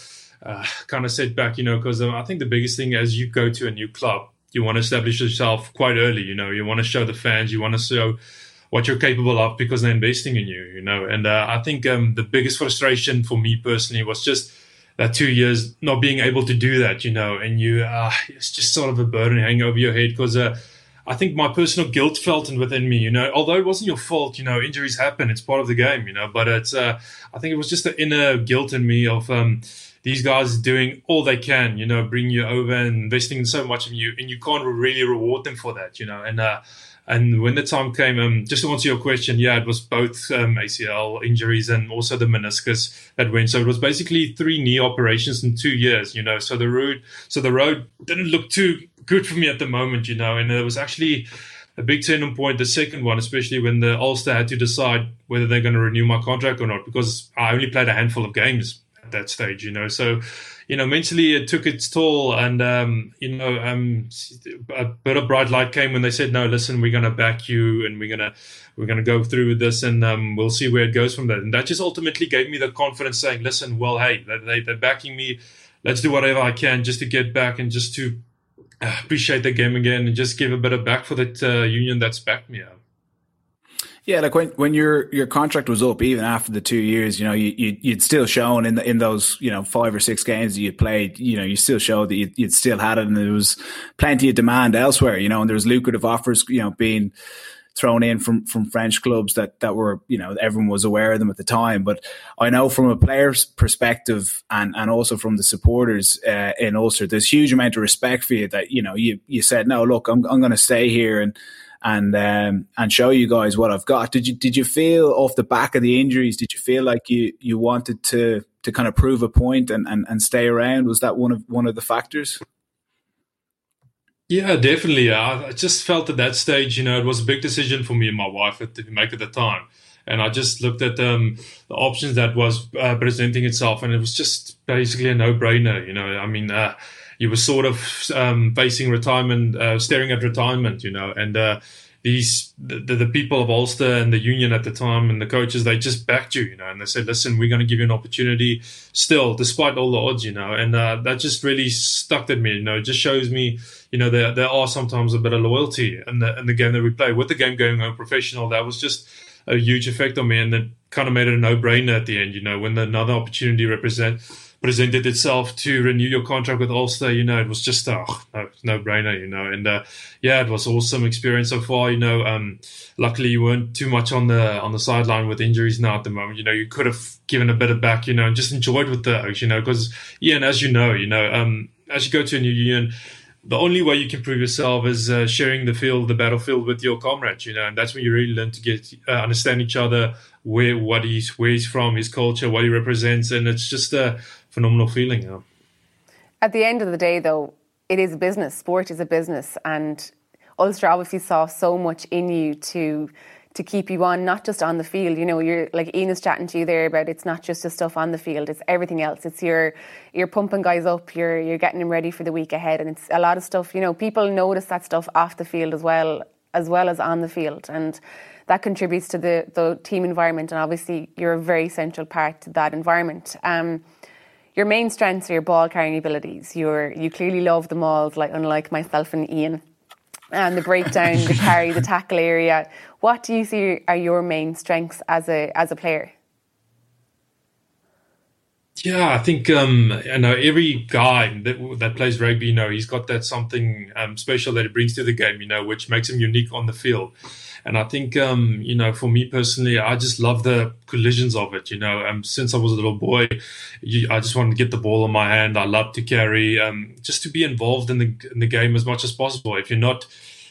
uh, kind of setback. You know, because um, I think the biggest thing as you go to a new club, you want to establish yourself quite early. You know, you want to show the fans, you want to show what you're capable of because they're investing in you. You know, and uh, I think um, the biggest frustration for me personally was just that two years not being able to do that, you know, and you, uh, it's just sort of a burden hanging over your head because uh, I think my personal guilt felt within me, you know, although it wasn't your fault, you know, injuries happen, it's part of the game, you know, but it's, uh, I think it was just the inner guilt in me of, um, these guys doing all they can, you know, bring you over and investing so much in you, and you can't really reward them for that, you know. And uh, and when the time came, um, just to answer your question, yeah, it was both um, ACL injuries and also the meniscus that went. So it was basically three knee operations in two years, you know. So the road, so the road didn't look too good for me at the moment, you know. And it was actually a big turning point, the second one, especially when the Ulster had to decide whether they're going to renew my contract or not, because I only played a handful of games at that stage, you know. So you know, mentally it took its toll. And, um, you know, um, a bit of bright light came when they said, no, listen, we're going to back you and we're going to, we're going to go through with this and um, we'll see where it goes from there. And that just ultimately gave me the confidence saying, listen, well, hey, they, they're backing me. Let's do whatever I can just to get back and just to uh, appreciate the game again and just give a bit of back for that uh, union that's backed me out. Yeah, like when when your your contract was up, even after the two years, you know, you, you would still shown in the, in those you know five or six games that you played, you know, you still showed that you'd, you'd, still had it, and there was plenty of demand elsewhere, you know, and there was lucrative offers, you know, being thrown in from from French clubs that that were you know everyone was aware of them at the time. But I know from a player's perspective and and also from the supporters uh, in Ulster, there's huge amount of respect for you that you know you you said no, look, I'm I'm going to stay here and and um, and show you guys what I've got. Did you did you feel off the back of the injuries? Did you feel like you you wanted to to kind of prove a point and, and, and stay around? Was that one of one of the factors? Yeah, definitely. I, just felt at that stage, you know, it was a big decision for me and my wife to make at the time. And I just looked at um, the options that was uh, presenting itself, and it was just basically a no-brainer. You know, I mean, uh, you were sort of um, facing retirement, uh, staring at retirement, you know, and uh, these the, the people of Ulster and the union at the time and the coaches they just backed you, you know, and they said, listen, we're going to give you an opportunity still, despite all the odds, you know, and uh, that just really stuck at me, you know, it just shows me, you know, there there are sometimes a bit of loyalty in the in the game that we play with the game going on professional. That was just a huge effect on me, and it kind of made it a no brainer at the end. You know, when another opportunity represent presented itself to renew your contract with Ulster, you know, it was just a oh, no, brainer, you know. And uh, yeah, it was awesome experience so far. You know, um, luckily you weren't too much on the on the sideline with injuries now at the moment. You know, you could have given a bit of back, you know, and just enjoyed with the Oaks, you know, because Ian, as you know, you know, um, as you go to a new union the only way you can prove yourself is uh, sharing the field, the battlefield with your comrades, you know, and that's when you really learn to get uh, understand each other, where what he's where he's from, his culture, what he represents, and it's just a phenomenal feeling. Know? At the end of the day, though, it is a business. Sport is a business, and Ulster obviously saw so much in you to to keep you on, not just on the field. You know, you're like Ian is chatting to you there about it's not just the stuff on the field; it's everything else. It's your you're pumping guys up, you're you're getting them ready for the week ahead, and it's a lot of stuff. You know, people notice that stuff off the field as well as well as on the field, and that contributes to the the team environment. And obviously, you're a very central part to that environment. Um, your main strengths are your ball carrying abilities. You're you clearly love the mauls, like unlike myself and Ian and the breakdown, the carry, the tackle area. What do you see are your main strengths as a as a player? Yeah, I think um, you know every guy that that plays rugby, you know, he's got that something um, special that he brings to the game, you know, which makes him unique on the field. And I think, um, you know, for me personally, I just love the collisions of it. You know, um, since I was a little boy, you, I just wanted to get the ball in my hand. I love to carry, um, just to be involved in the in the game as much as possible. If you're not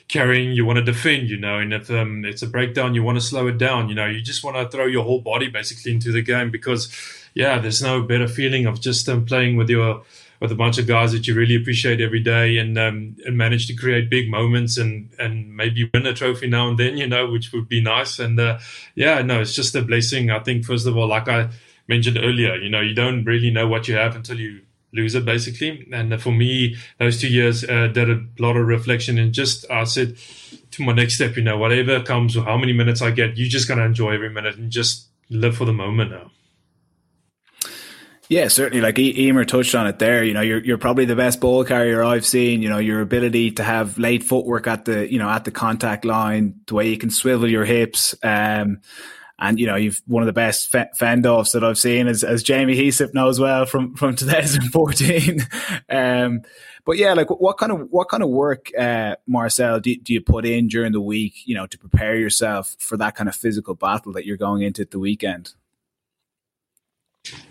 carrying, you want to defend. You know, and if um, it's a breakdown, you want to slow it down. You know, you just want to throw your whole body basically into the game because, yeah, there's no better feeling of just um, playing with your with a bunch of guys that you really appreciate every day and um, and manage to create big moments and and maybe win a trophy now and then, you know, which would be nice. And uh, yeah, no, it's just a blessing. I think first of all, like I mentioned earlier, you know, you don't really know what you have until you lose it, basically. And for me, those two years uh, did a lot of reflection and just I said to my next step, you know, whatever comes or how many minutes I get, you're just gonna enjoy every minute and just live for the moment now. Yeah, certainly. Like Eimear touched on it there. You know, you're you're probably the best ball carrier I've seen. You know, your ability to have late footwork at the you know at the contact line, the way you can swivel your hips, um, and you know you've one of the best fend offs that I've seen, as as Jamie Heaslip knows well from from (laughs) 2014. um, but yeah, like what kind of what kind of work, uh, Marcell, do, do you put in during the week? You know, to prepare yourself for that kind of physical battle that you're going into at the weekend.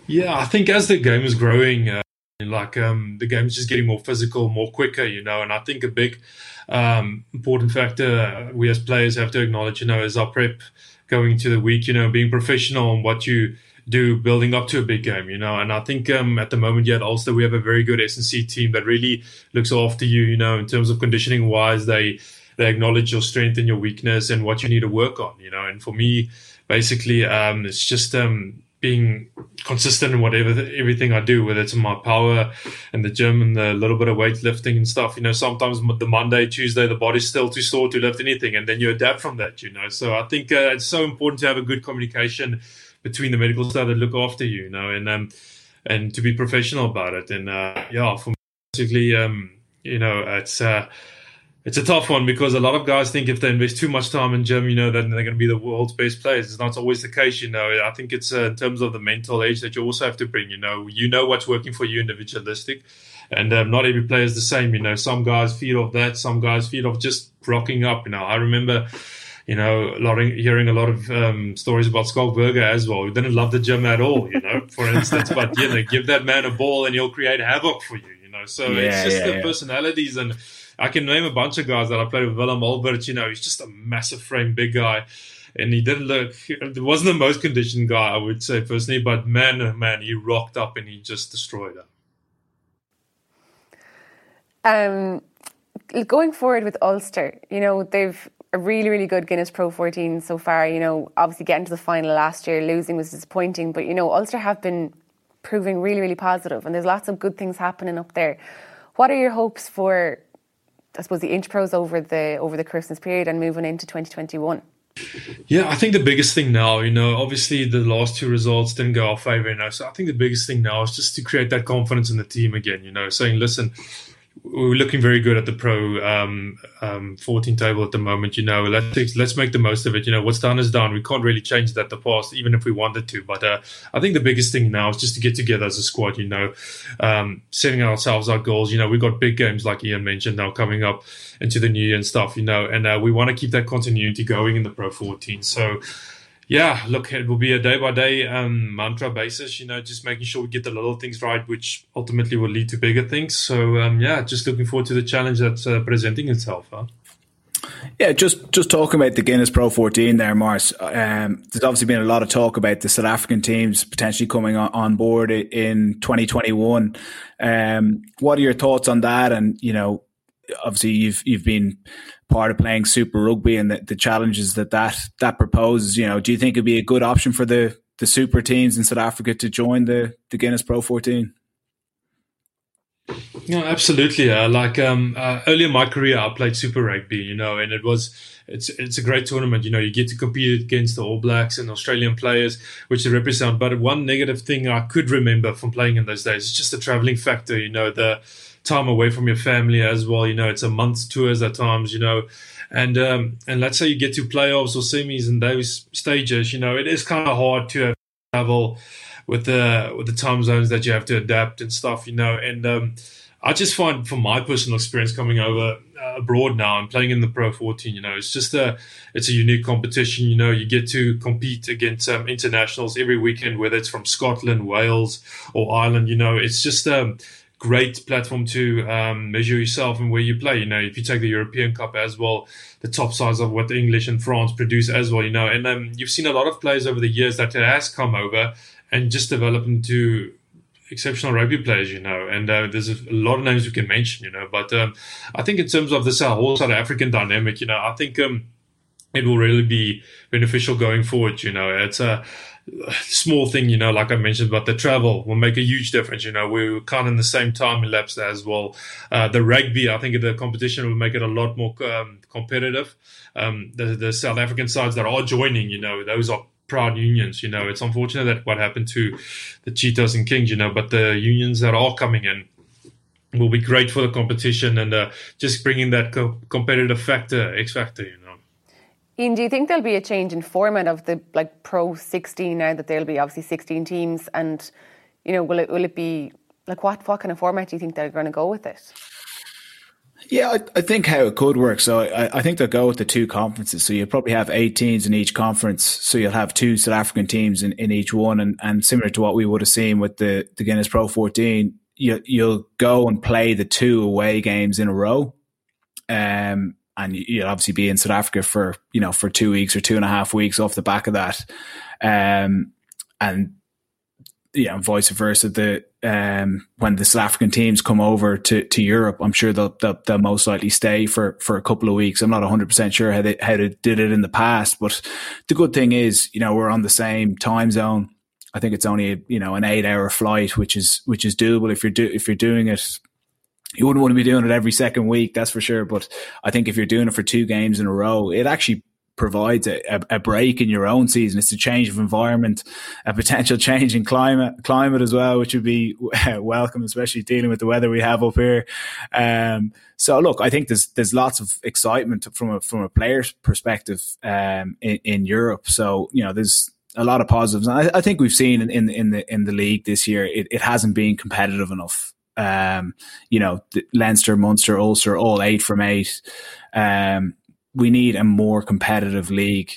Yeah, I think as the game is growing, uh, like um, the game's just getting more physical, more quicker, you know. And I think a big um, important factor we as players have to acknowledge, you know, is our prep going into the week, you know, being professional on what you do building up to a big game, you know. And I think um, at the moment yet also we have a very good S&C team that really looks after you, you know, in terms of conditioning wise. They they acknowledge your strength and your weakness and what you need to work on, you know. And for me, basically, um, it's just um, being consistent in whatever everything I do, whether it's my power and the gym and the little bit of weightlifting and stuff. You know, sometimes the Monday, Tuesday, the body's still too sore to lift anything, and then you adapt from that. You know, so I think uh, it's so important to have a good communication between the medical staff that look after you. You know, and um, and to be professional about it. And uh, yeah, for me, basically, um, you know, it's. Uh, it's a tough one because a lot of guys think if they invest too much time in gym, you know, then they're going to be the world's best players. It's not always the case, you know. I think it's uh, in terms of the mental age that you also have to bring. You know, you know what's working for you, individualistic, and um, not every player is the same. You know, some guys feed off that, some guys feed off just rocking up. You know, I remember. You know, a lot of, hearing a lot of um, stories about Schalk Burger as well. He didn't love the gym at all, you know, (laughs) for instance. but you know, give that man a ball and he'll create havoc for you. You know, so yeah, it's just yeah, the yeah. personalities and I can name a bunch of guys that I played with. Willem Alberts, you know, he's just a massive frame, big guy. And he didn't look, it wasn't the most conditioned guy, I would say personally, but man, oh man, he rocked up and he just destroyed them. Um, going forward with Ulster, you know, they've a really, really good Guinness Pro 14 so far. You know, obviously getting to the final last year, losing was disappointing, but you know, Ulster have been proving really, really positive, and there's lots of good things happening up there. What are your hopes for I suppose the interpros over the over the Christmas period and moving into 2021? Yeah, I think the biggest thing now, you know, obviously the last two results didn't go our favor, you. So I think the biggest thing now is just to create that confidence in the team again, you know, saying, listen, we're looking very good at the pro um, um, 14 table at the moment. You know, let's let's make the most of it. You know, what's done is done. We can't really change that the past, even if we wanted to. But uh, I think the biggest thing now is just to get together as a squad. You know, um, setting ourselves our goals. You know, we've got big games like Ian mentioned now coming up into the new year and stuff. You know, and uh, we want to keep that continuity going in the pro 14. So yeah, look, it will be a day by day um, mantra basis, you know, just making sure we get the little things right, which ultimately will lead to bigger things. So, um, yeah, just looking forward to the challenge that's uh, presenting itself. Huh? Yeah, just just talking about the Guinness Pro 14 there, Mars. Um, there's obviously been a lot of talk about the South African teams potentially coming on, on board in 2021. Um, what are your thoughts on that? And you know, obviously you've you've been part of playing Super Rugby and the, the challenges that, that that proposes. You know, do you think it'd be a good option for the the super teams in South Africa to join the the Guinness Pro 14? No, absolutely. Uh, like um, uh, early in my career, I played Super Rugby, you know, and it was it's it's a great tournament. You know, you get to compete against the All Blacks and Australian players, which they represent. But one negative thing I could remember from playing in those days is just the traveling factor. You know, the time away from your family as well. You know, it's a month's tours at times. You know, and um, and let's say you get to playoffs or semis and those stages. You know, it is kind of hard to travel with the with the time zones that you have to adapt and stuff. You know, and um, I just find from my personal experience coming over uh, abroad now and playing in the Pro 14, you know, it's just a it's a unique competition. You know, you get to compete against um, internationals every weekend, whether it's from Scotland, Wales, or Ireland. You know, it's just um, great platform to um, measure yourself and where you play. You know, if you take the European Cup as well, the top sides of what the English and France produce as well. You know, and um, you've seen a lot of players over the years that has come over and just developed into exceptional rugby players. You know, and uh, there's a lot of names we can mention. You know, but um, I think in terms of this whole South African dynamic, you know, I think um, it will really be beneficial going forward. You know, it's a (sighs) small thing, you know, like I mentioned, but the travel will make a huge difference. You know, we were kind of in the same time elapsed as well. Uh, the rugby, I think the competition will make it a lot more um, competitive. Um, the, the South African sides that are joining, you know, those are proud unions. You know, it's unfortunate that what happened to the Cheetahs and Kings, you know, but the unions that are coming in will be great for the competition and uh, just bringing that co- competitive factor, X factor, you know. Ian, do you think there'll be a change in format of the like Pro 16 now that there'll be obviously 16 teams, and you know, will it will it be like what what kind of format do you think they're going to go with it? Yeah, I, I, think how it could work. So I, I, think they'll go with the two conferences. So you'll probably have eight teams in each conference. So you'll have two South African teams in, in each one. And, and similar to what we would have seen with the, the Guinness Pro 14, you, you'll go and play the two away games in a row. Um, and you'll obviously be in South Africa for you know for two weeks or two and a half weeks off the back of that, um, and know vice versa. The um, when the South African teams come over to, to Europe, I'm sure they'll, they'll, they'll most likely stay for for a couple of weeks. I'm not 100 percent sure how they how they did it in the past, but the good thing is you know we're on the same time zone. I think it's only you know an eight hour flight, which is which is doable if you're do if you're doing it you wouldn't want to be doing it every second week, that's for sure. But I think if you're doing it for two games in a row, it actually provides a, a, break in your own season. It's a change of environment, a potential (laughs) change in climate, climate as well, which would be (laughs) welcome, especially dealing with the weather we have up here. Um, so look, I think there's there's lots of excitement from a from a player's perspective um, in, in Europe. So you know, there's a lot of positives. And I, I think we've seen in, in, in the in the league this year, it, it hasn't been competitive enough um, you know, Leinster, Munster, Ulster, all eight from eight. Um, we need a more competitive league,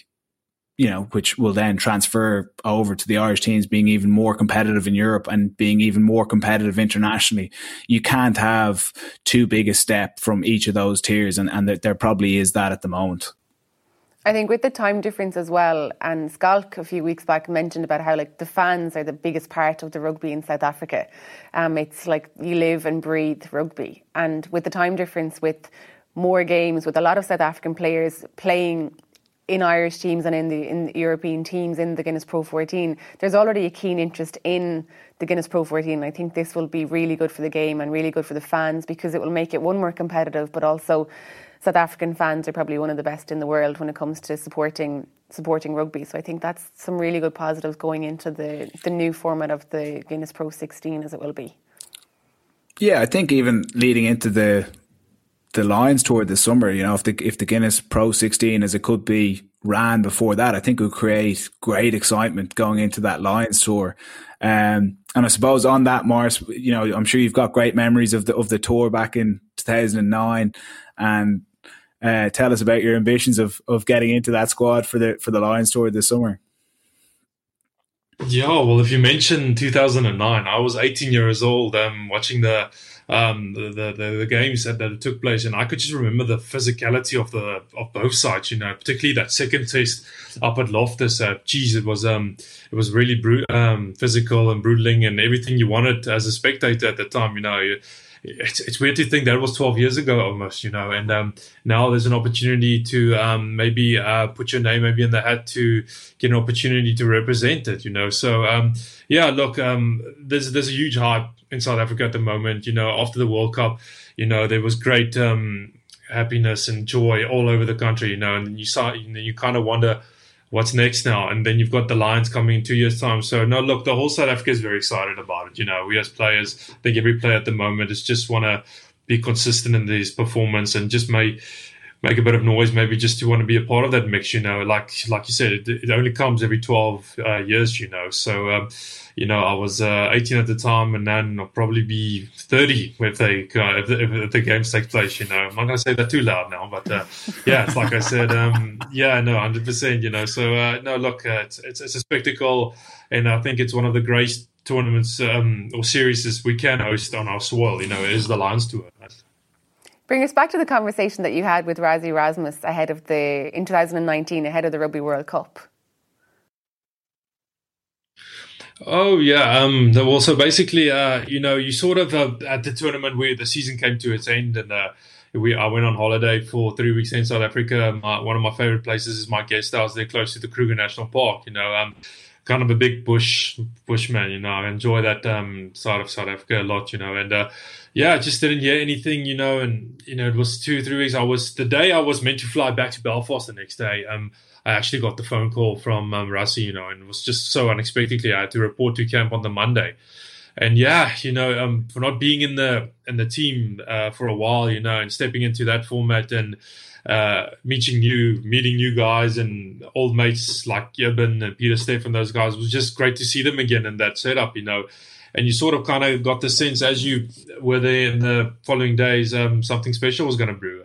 you know, which will then transfer over to the Irish teams being even more competitive in Europe and being even more competitive internationally. You can't have too big a step from each of those tiers, and, and there probably is that at the moment. I think with the time difference as well, and Schalk a few weeks back mentioned about how like the fans are the biggest part of the rugby in South Africa. Um, it's like you live and breathe rugby, and with the time difference, with more games, with a lot of South African players playing in Irish teams and in the in European teams in the Guinness Pro 14, there's already a keen interest in the Guinness Pro 14. I think this will be really good for the game and really good for the fans because it will make it one more competitive, but also South African fans are probably one of the best in the world when it comes to supporting supporting rugby. So I think that's some really good positives going into the the new format of the Guinness Pro 16 as it will be. Yeah, I think even leading into the the Lions tour this summer, you know, if the if the Guinness Pro 16 as it could be ran before that, I think it would create great excitement going into that Lions tour. Um, and I suppose on that, Morris, you know, I'm sure you've got great memories of the of the tour back in 2009, and uh, tell us about your ambitions of of getting into that squad for the for the Lions tour this summer. Yeah, well, if you mentioned 2009, I was 18 years old, um, watching the um, the, the, the games that, that took place, and I could just remember the physicality of the of both sides. You know, particularly that second test up at Loftus. Uh, geez, it was um it was really bru- um, physical and brutally, and everything you wanted as a spectator at the time. You know. It's, it's weird to think that was 12 years ago almost, you know, and um, now there's an opportunity to um, maybe uh, put your name maybe in the hat to get an opportunity to represent it, you know. So, um, yeah, look, um, there's there's a huge hype in South Africa at the moment. You know, after the World Cup, you know, there was great um, happiness and joy all over the country. You know, and you saw, you, know, you kind of wonder what's next now. And then you've got the Lions coming in two years' time. So no, look, the whole South Africa is very excited about it. You know, we as players, I think every player at the moment is just want to be consistent in these performance and just make make a bit of noise, maybe just to want to be a part of that mix. You know, like like you said, it, it only comes every twelve uh, years. You know, so. Um, you know, I was uh, 18 at the time, and then I'll probably be 30 if they uh, if, the, if the games take place. You know, I'm not gonna say that too loud now, but uh, yeah, it's like I said, um, yeah, no, 100. percent You know, so uh, no, look, uh, it's, it's, it's a spectacle, and I think it's one of the great tournaments um, or series we can host on our soil. You know, it is the Lions Tour. Bring us back to the conversation that you had with Rassie Erasmus ahead of the in 2019 ahead of the Rugby World Cup. Oh yeah. Um. Well, so basically, uh, you know, you sort of uh, at the tournament where the season came to its end, and uh, we I went on holiday for three weeks in South Africa. My, one of my favorite places is my guest house. They're close to the Kruger National Park. You know, um, kind of a big bush bushman. You know, I enjoy that um side of South Africa a lot. You know, and uh, yeah, I just didn't hear anything. You know, and you know, it was two three weeks. I was the day I was meant to fly back to Belfast the next day. Um I actually got the phone call from um, Rassie, you know, and it was just so unexpectedly. I had to report to camp on the Monday, and yeah, you know, um, for not being in the in the team uh, for a while, you know, and stepping into that format and uh, meeting new meeting new guys and old mates like Eben and Pieter-Steph, those guys was just great to see them again in that setup, you know. And you sort of kind of got the sense as you were there in the following days, um, something special was going to brew.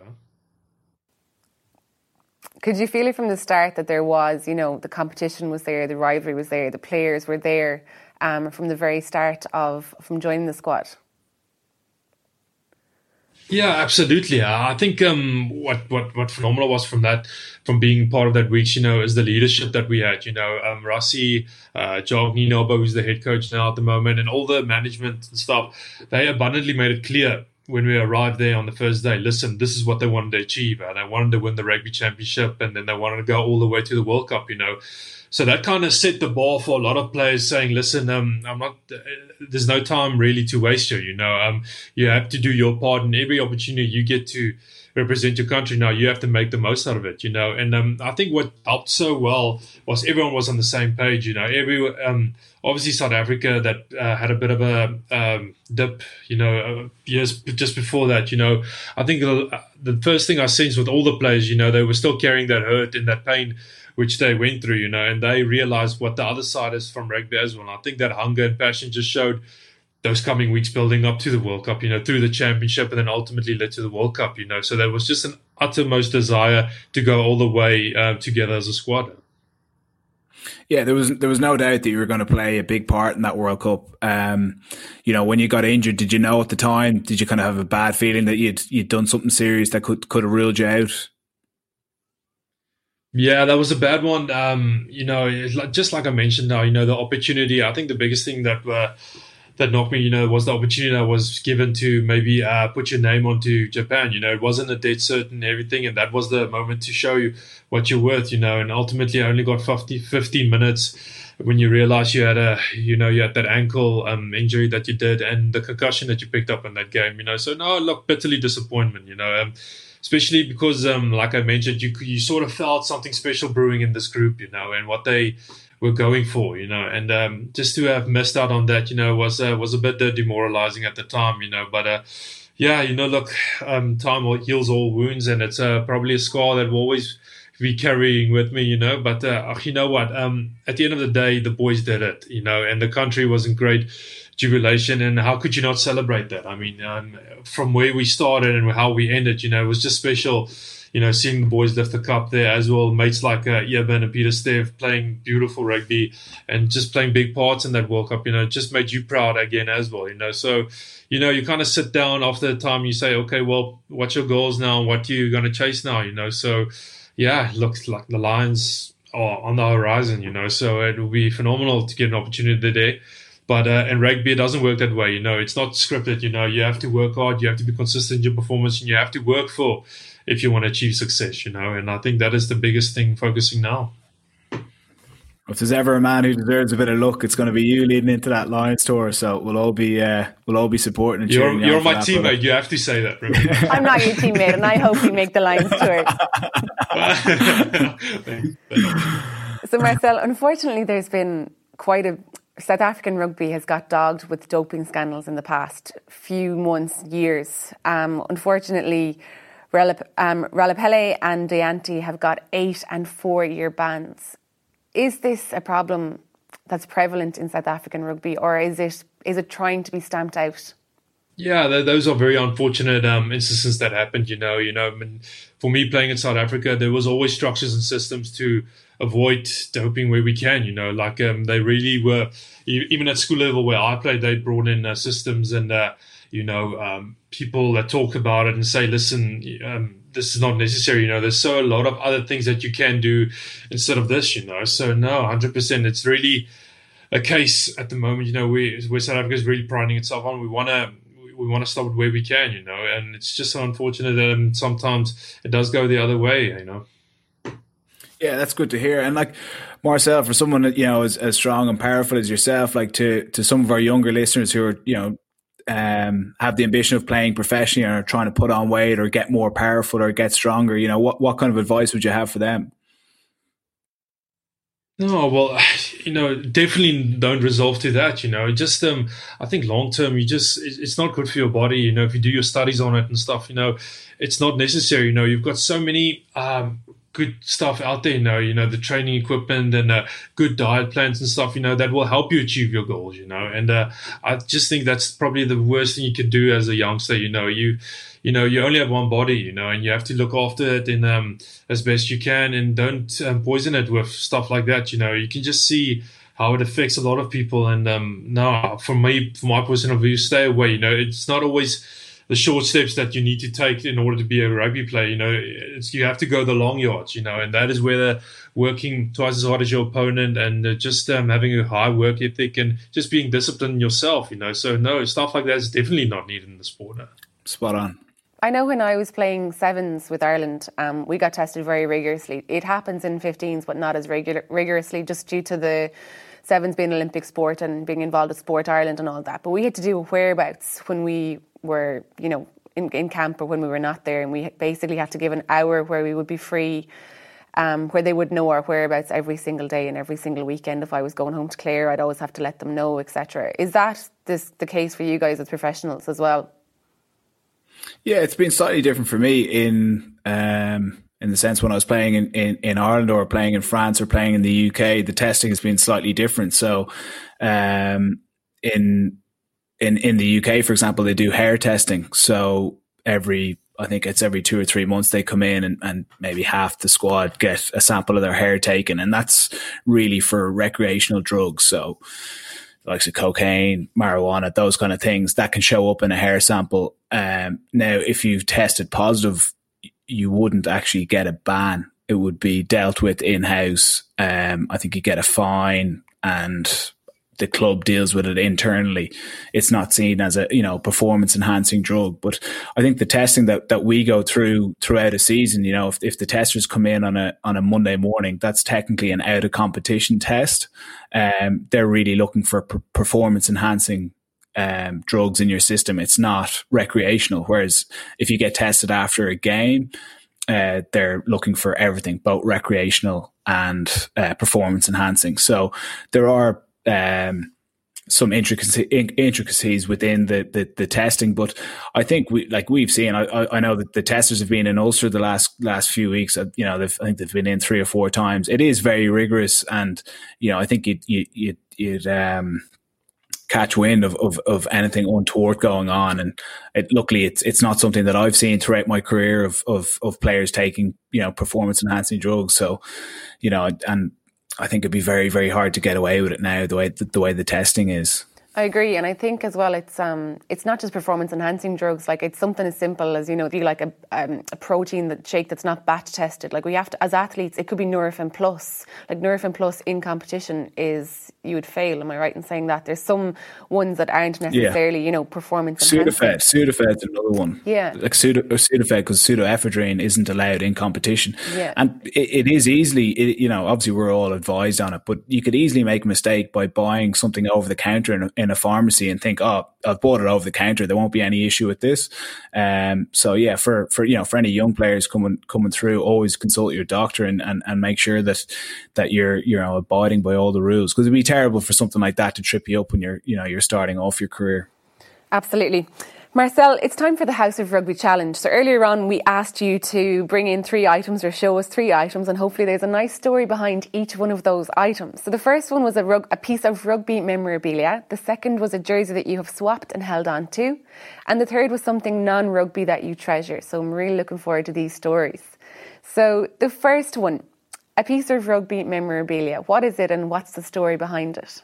Could you feel it from the start that there was, you know, the competition was there, the rivalry was there, the players were there um, from the very start of from joining the squad? Yeah, absolutely. I think um, what what what phenomenal was from that, from being part of that week, you know, is the leadership that we had. You know, um, Rassie, uh, Nienaber, who's the head coach now at the moment, and all the management and stuff, they abundantly made it clear when we arrived there on the first day, listen, this is what they wanted to achieve. Uh, they wanted to win the rugby championship and then they wanted to go all the way to the World Cup, you know. So that kind of set the bar for a lot of players saying, listen, um, I'm not, uh, there's no time really to waste here, you know. Um, you have to do your part and every opportunity you get to represent your country now, you have to make the most out of it, you know. And um, I think what helped so well was everyone was on the same page, you know. Every, um, obviously South Africa that uh, had a bit of a um, dip, you know, uh, years just before that. You know, I think the, the first thing I sensed with all the players, you know, they were still carrying that hurt and that pain which they went through, you know, and they realized what the other side is from rugby as well. And I think that hunger and passion just showed those coming weeks building up to the World Cup, you know, through the championship and then ultimately led to the World Cup, you know. So there was just an uttermost desire to go all the way uh, together as a squad. Yeah, there was there was no doubt that you were going to play a big part in that World Cup. Um, you know, when you got injured, did you know at the time? Did you kind of have a bad feeling that you'd you'd done something serious that could could have ruled you out? Yeah, that was a bad one. Um, you know, just like I mentioned now, you know, the opportunity. I think the biggest thing that uh, that knocked me, you know, was the opportunity that was given to maybe uh, put your name onto Japan. You know, it wasn't a dead certain everything, and that was the moment to show you what you're worth. You know, and ultimately, I only got 50, 15 minutes when you realize you had a, you know, you had that ankle um, injury that you did, and the concussion that you picked up in that game. You know, so no, look, bitterly disappointment. You know. Um, especially because, um, like I mentioned, you you sort of felt something special brewing in this group, you know, and what they were going for, you know, and um, just to have missed out on that, you know, was uh, was a bit demoralizing at the time, you know. But uh, yeah, you know, look, um, time heals all wounds, and it's uh, probably a scar that will always be carrying with me, you know. But uh, you know what? Um, at the end of the day, the boys did it, you know, and the country was in great jubilation. And how could you not celebrate that? I mean, um, from where we started and how we ended, you know, it was just special you know, seeing the boys lift the cup there as well. Mates like uh, and Pieter-Steph playing beautiful rugby and just playing big parts in that World Cup, you know, just made you proud again as well, you know. So, you know, you kind of sit down after the time, you say, okay, well, what's your goals now? What are you going to chase now, you know? So, yeah, it looks like the Lions are on the horizon, you know. So it will be phenomenal to get an opportunity today. But uh, rugby, it doesn't work that way. You know, it's not scripted. You know, you have to work hard, you have to be consistent in your performance, and you have to work for if you want to achieve success, you know. And I think that is the biggest thing focusing now. If there's ever a man who deserves a bit of luck, it's going to be you leading into that Lions tour. So we'll all be uh, we'll all be supporting and cheering. You're, you're my teammate. Brother. You have to say that. (laughs) I'm not your teammate, and I hope you make the Lions tour. (laughs) (laughs) so Marcell, unfortunately, there's been quite a South African rugby has got dogged with doping scandals in the past few months, years. Um, unfortunately, um, Ralepelle and Dyantyi have got eight and four year bans. Is this a problem that's prevalent in South African rugby, or is it is it trying to be stamped out? Yeah, those are very unfortunate um, instances that happened. You know, you know, I mean, for me playing in South Africa, there was always structures and systems to avoid doping where we can. You know, like um, they really were. Even at school level where I played, they brought in uh, systems and uh, you know um, people that talk about it and say, listen, um, this is not necessary. You know, there's so a lot of other things that you can do instead of this. You know, so no, hundred percent. It's really a case at the moment. You know, we where South Africa is really priding itself on. We want to we want to stop it where we can. You know, and it's just so unfortunate that um, sometimes it does go the other way. You know. Yeah, that's good to hear. And like Marcell, for someone that you know as, as strong and powerful as yourself, like to to some of our younger listeners who are you know um, have the ambition of playing professionally or trying to put on weight or get more powerful or get stronger, you know, what, what kind of advice would you have for them? No, well, (sighs) you know, definitely don't resolve to that. You know, just um, I think long term, you just it's not good for your body. You know, if you do your studies on it and stuff, you know, it's not necessary. You know, you've got so many um, good stuff out there now, you know, the training equipment and uh, good diet plans and stuff, you know, that will help you achieve your goals, you know. And uh, I just think that's probably the worst thing you could do as a youngster, you know. You, you know, you only have one body, you know, and you have to look after it in um, as best you can and don't um, poison it with stuff like that, you know. You can just see how it affects a lot of people. And um, no, for me, from my personal view, stay away, you know. It's not always the short steps that you need to take in order to be a rugby player. You know, you have to go the long yards. You know, and that is where working twice as hard as your opponent and uh, just um, having a high work ethic and just being disciplined yourself. You know, so no stuff like that is definitely not needed in the sport. Now. Spot on. I know when I was playing sevens with Ireland, um, we got tested very rigorously. It happens in 15s, but not as regular, rigorously, just due to the sevens being Olympic sport and being involved with Sport Ireland and all that. But we had to do whereabouts when we were, you know, in, in camp or when we were not there, and we basically had to give an hour where we would be free. Um, where they would know our whereabouts every single day and every single weekend. If I was going home to Clare, I'd always have to let them know, etc. Is that this, the case for you guys as professionals as well? Yeah, it's been slightly different for me in um, in the sense when I was playing in, in, in, Ireland or playing in France or playing in the UK, the testing has been slightly different. So um, in in in the UK, for example, they do hair testing. So every I think it's every two or three months they come in and, and maybe half the squad get a sample of their hair taken, and that's really for recreational drugs. So like of cocaine, marijuana, those kind of things that can show up in a hair sample. Um, now, if you've tested positive, you wouldn't actually get a ban. It would be dealt with in house. Um, I think you get a fine and the club deals with it internally. It's not seen as a you know performance enhancing drug. But I think the testing that, that we go through throughout a season, you know, if, if the testers come in on a on a Monday morning, that's technically an out of competition test. Um, they're really looking for performance enhancing um, drugs in your system. It's not recreational. Whereas if you get tested after a game, uh, they're looking for everything, both recreational and uh, performance enhancing. So there are um, some intricacy, intricacies within the, the, the testing, but I think we like we've seen. I, I know that the testers have been in Ulster the last last few weeks. Uh, you know, I think they've been in three or four times. It is very rigorous, and you know, I think you you you'd um catch wind of, of, of anything untoward going on. And it, luckily, it's it's not something that I've seen throughout my career of of, of players taking you know performance enhancing drugs. So, you know, and I think it'd be very very hard to get away with it now the way the, the way the testing is. I agree, and I think as well, it's um, it's not just performance enhancing drugs. Like it's something as simple as you know, you like a, um, a protein that shake that's not batch tested. Like we have to, as athletes, it could be Nurofen Plus. Like Nurofen Plus in competition is you would fail. Am I right in saying that? There's some ones that aren't necessarily yeah. you know performance. Sudafed, Sudafed's another one. Yeah, like Suda, Sudafed because pseudoephedrine isn't allowed in competition. Yeah, and it, it is easily, it, you know, obviously we're all advised on it, but you could easily make a mistake by buying something over the counter in in a pharmacy and think, oh, I've bought it over the counter. There won't be any issue with this. Um, so yeah, for, for, you know, for any young players coming, coming through, always consult your doctor and, and, and make sure that, that you're, you know, abiding by all the rules. Cause it'd be terrible for something like that to trip you up when you're, you know, you're starting off your career. Absolutely. Marcell, it's time for the House of Rugby challenge. So earlier on, we asked you to bring in three items or show us three items, and hopefully there's a nice story behind each one of those items. So the first one was a, rug- a piece of rugby memorabilia. The second was a jersey that you have swapped and held on to, and the third was something non-rugby that you treasure. So I'm really looking forward to these stories. So the first one, a piece of rugby memorabilia. What is it, and what's the story behind it?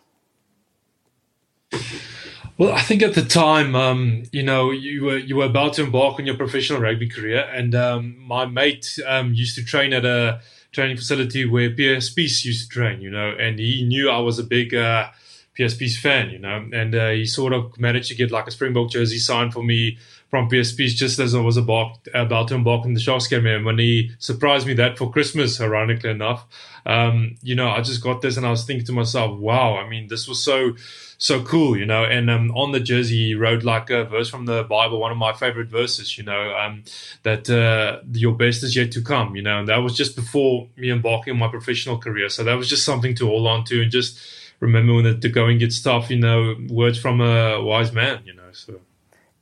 Well, I think at the time, um, you know, you were you were about to embark on your professional rugby career, and um, my mate um, used to train at a training facility where PS Spies used to train, you know, and he knew I was a big uh, PS fan, you know, and uh, he sort of managed to get like a Springbok jersey signed for me from PS Spies just as I was about, about to embark on the Sharks game. And when he surprised me that for Christmas, ironically enough, um, you know, I just got this and I was thinking to myself, wow, I mean, this was so so cool, you know. And um, on the jersey, he wrote like a verse from the Bible, one of my favorite verses, you know, um, that uh, your best is yet to come, you know. And that was just before me embarking on my professional career. So that was just something to hold on to and just remember when the, the going gets tough, you know, words from a wise man, you know. So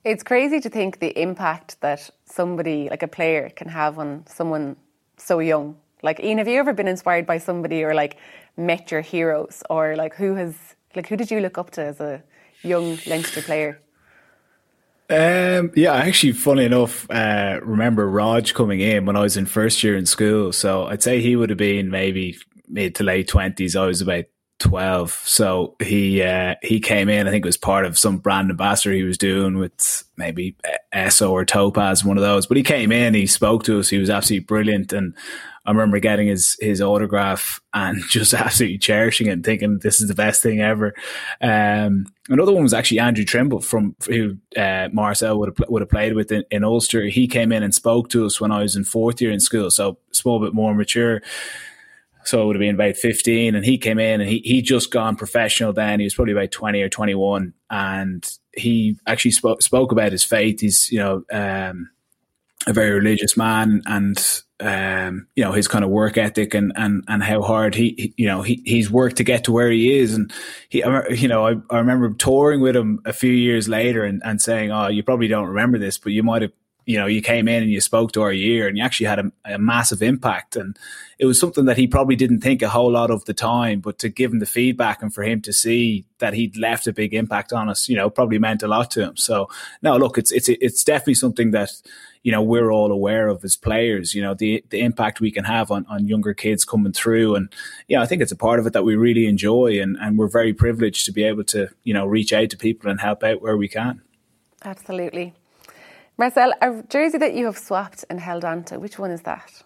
it's crazy to think the impact that somebody like a player can have on someone so young. Like, Ian, have you ever been inspired by somebody or like met your heroes or like who has like, who did you look up to as a young Leinster player? Um, yeah, I actually, funny enough, uh, remember Raj coming in when I was in first year in school. So I'd say he would have been maybe mid to late twenties. I was about 12. So he, uh, he came in, I think it was part of some brand ambassador he was doing with maybe Esso or Topaz, one of those. But he came in, he spoke to us, he was absolutely brilliant. And I remember getting his his autograph and (laughs) just absolutely cherishing it and thinking this is the best thing ever. Um, another one was actually Andrew Trimble from who uh, Marcell would have would have played with in, in, Ulster. He came in and spoke to us when I was in fourth year in school, so a small bit more mature. So it would have been about 15 and he came in and he he just gone professional then. He was probably about 20 or 21 and he actually spoke spoke about his faith. He's, you know, um, a very religious man and um, you know his kind of work ethic and and and how hard he, you know he he's worked to get to where he is. And he you know I, I remember touring with him a few years later and, and saying oh you probably don't remember this but you might have you know you came in and you spoke to our year and you actually had a, a massive impact. And it was something that he probably didn't think a whole lot of the time but to give him the feedback and for him to see that he'd left a big impact on us you know probably meant a lot to him. So no look it's it's it's definitely something that you know we're all aware of as players you know the the impact we can have on on younger kids coming through. And yeah i think it's a part of it that we really enjoy and and we're very privileged to be able to you know reach out to people and help out where we can. Absolutely. Marcell a jersey that you have swapped and held on to which one is that?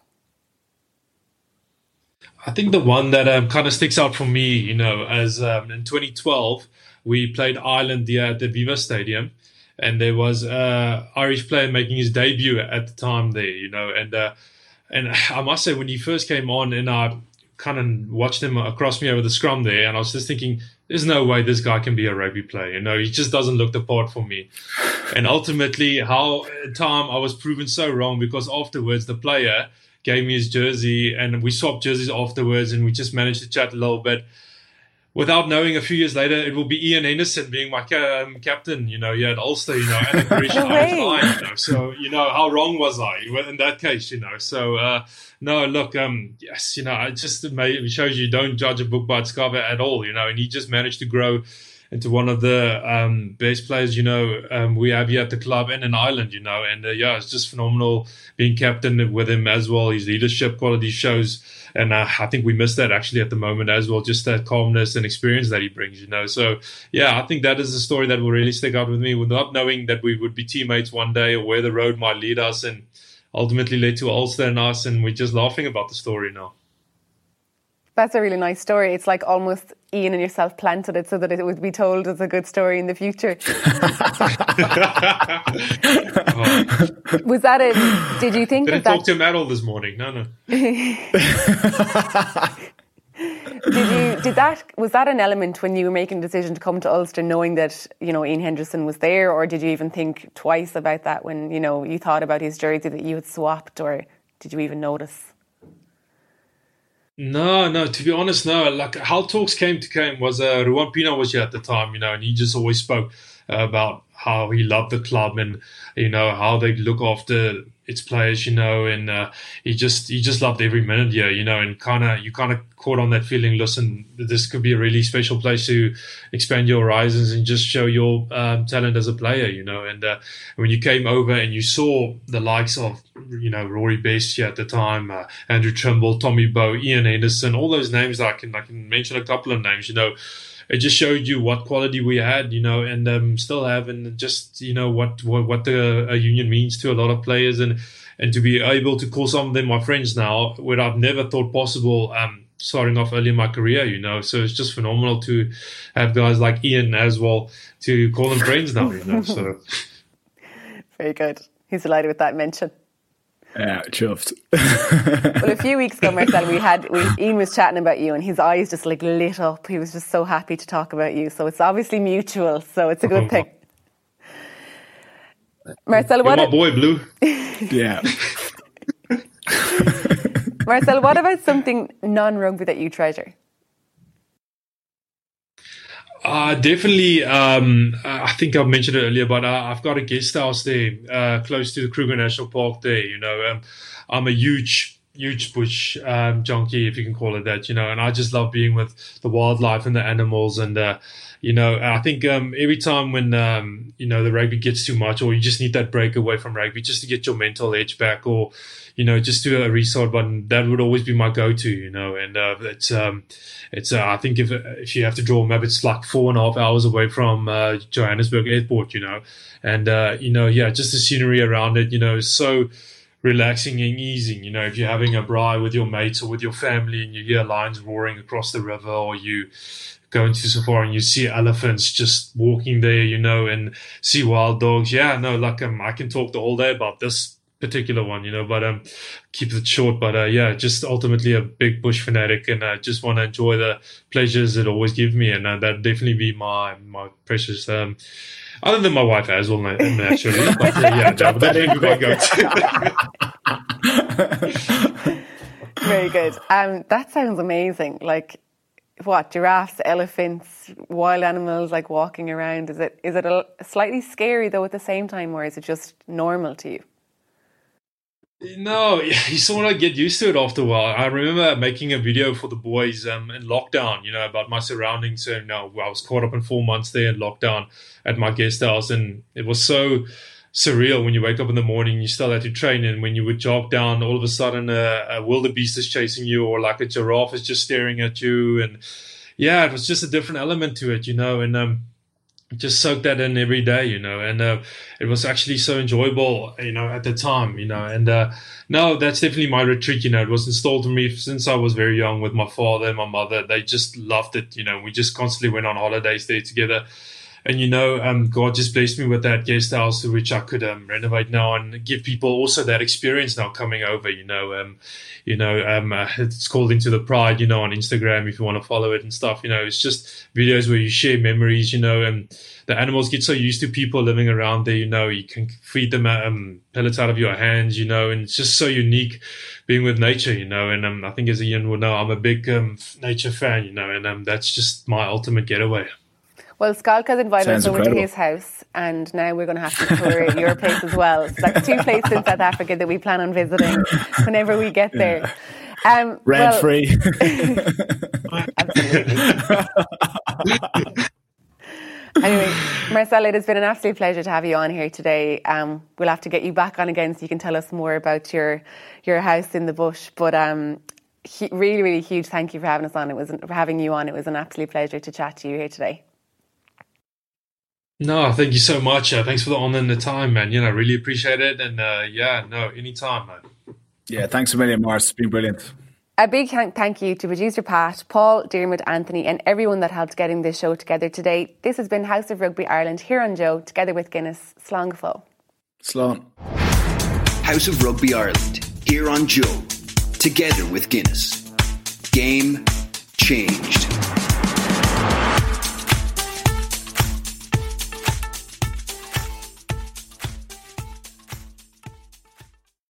I think the one that um, kind of sticks out for me, you know, as um, in 2012 we played Ireland the, at the Aviva Stadium, and there was a Irish player making his debut at the time there, you know, and uh, and (sighs) I must say when he first came on, and I kind of watched him across me over the scrum there, and I was just thinking, there's no way this guy can be a rugby player, you know, he just doesn't look the part for me. (sighs) and ultimately, how time I was proven so wrong because afterwards the player gave me his jersey and we swapped jerseys afterwards and we just managed to chat a little bit without knowing a few years later it will be Ian Henderson being my um, captain, you know, yeah, at Ulster, you know, and Grecian line, you know. So, you know, how wrong was I in that case, you know? So, uh, no, look, um, yes, you know, it just it shows you don't judge a book by its cover at all, you know, and he just managed to grow into one of the um, best players, you know, um, we have here at the club and in Ireland, you know, and uh, yeah, it's just phenomenal being captain with him as well. His leadership quality shows, and uh, I think we miss that actually at the moment as well, just that calmness and experience that he brings, you know. So yeah, I think that is a story that will really stick out with me, without knowing that we would be teammates one day or where the road might lead us, and ultimately led to Ulster and us, and we're just laughing about the story now. That's a really nice story. It's like almost Ian and yourself planted it so that it would be told as a good story in the future. (laughs) Was that it? Did you think? Didn't that talk to Metal this morning. No, no. (laughs) did you? Did that? Was that an element when you were making the decision to come to Ulster, knowing that you know Ian Henderson was there, or did you even think twice about that when you know you thought about his jersey that you had swapped, or did you even notice? No, no. To be honest, no. Like how talks came to came was uh, Ruan Pienaar was here at the time, you know, and he just always spoke uh, about how he loved the club and you know how they look after its players, you know, and uh, he just he just loved every minute here, you know, and kind of you kind of caught on that feeling. Listen, this could be a really special place to expand your horizons and just show your um, talent as a player, you know. And uh, when you came over and you saw the likes of you know Rory Best at the time, uh, Andrew Trimble, Tommy Bowe, Ian Henderson, all those names I can I can mention a couple of names, you know it just showed you what quality we had, you know, and um, still have, and just you know what what, what the a union means to a lot of players, and and to be able to call some of them my friends now, what I've never thought possible. Um, starting off early in my career, you know, so it's just phenomenal to have guys like Ian as well to call them friends now, you know. So (laughs) very good. He's delighted with that mention. Yeah, chuffed. well, a few weeks ago, Marcell, we had we, Ian was chatting about you, and his eyes just like lit up. He was just so happy to talk about you. So it's obviously mutual. So it's a good oh, thing. Marcell, what You're my boy, Blue. (laughs) yeah. Marcell, what about something non-rugby that you treasure? Uh, definitely. Um, I think I mentioned it earlier, but uh, I've got a guest house there, uh, close to the Kruger National Park. There, you know, um, I'm a huge, huge bush um, junkie, if you can call it that. You know, and I just love being with the wildlife and the animals. And uh, you know, I think um, every time when um, you know the rugby gets too much, or you just need that break away from rugby, just to get your mental edge back, or you know, just do a restart button. That would always be my go-to, you know. And uh, it's um, it's uh, I think if if you have to draw a map, it's like four and a half hours away from uh, Johannesburg Airport, you know. And uh, you know, yeah, just the scenery around it, you know, so relaxing and easing. You know, if you're having a braai with your mates or with your family, and you hear lions roaring across the river, or you go into safari and you see elephants just walking there, you know, and see wild dogs. Yeah, no, like um, I can talk the whole day about this particular one, you know, but um, keep it short. But uh, yeah, just ultimately a big bush fanatic, and I uh, just want to enjoy the pleasures it always gives me, and uh, that definitely be my my precious. Um, other than my wife as well, naturally, (laughs) but uh, yeah, that, that be my go-to. Very good. Um, that sounds amazing. Like what giraffes, elephants, wild animals like walking around. Is it is it a, slightly scary though at the same time, or is it just normal to you? No, (laughs) you sort of get used to it after a while. I remember making a video for the boys um, in lockdown, you know, about my surroundings. You know, I was caught up in four months there in lockdown at my guest house, and it was so surreal when you wake up in the morning, you still had to train, and when you would jog down, all of a sudden a, a wildebeest is chasing you, or like a giraffe is just staring at you, and yeah, it was just a different element to it, you know, and um, just soak that in every day, you know, and uh, it was actually so enjoyable, you know, at the time, you know, and uh, no, that's definitely my retreat, you know, it was installed in me since I was very young with my father and my mother. They just loved it, you know, we just constantly went on holidays there together. And you know, um, God just blessed me with that guest house, which I could um, renovate now and give people also that experience now coming over. You know, um, you know, um, uh, it's called Into the Pride. You know, on Instagram if you want to follow it and stuff. You know, it's just videos where you share memories. You know, and the animals get so used to people living around there. You know, you can feed them um, pellets out of your hands. You know, and it's just so unique being with nature. You know, and um, I think as Ian will know, I'm a big um, nature fan. You know, and um, that's just my ultimate getaway. Well, Schalk invited Sounds us over incredible. to his house, and now we're going to have to tour your place as well. So that's two places in South Africa that we plan on visiting whenever we get there. Um, Rent well, free. (laughs) absolutely. anyway, Marcell, it has been an absolute pleasure to have you on here today. Um, we'll have to get you back on again so you can tell us more about your your house in the bush. But um, he, really, really huge thank you for having us on. It was for having you on. It was an absolute pleasure to chat to you here today. No, thank you so much. Uh, thanks for the honor and the time, man. You know, really appreciate it. And uh, yeah, no, anytime, man. Yeah, thanks a million, Mars. It's been brilliant. A big thank you to producer Pat, Paul, Dermot, Anthony, and everyone that helped getting this show together today. This has been House of Rugby Ireland here on Joe, together with Guinness. Slán go Slán. House of Rugby Ireland here on Joe, together with Guinness. Game changed.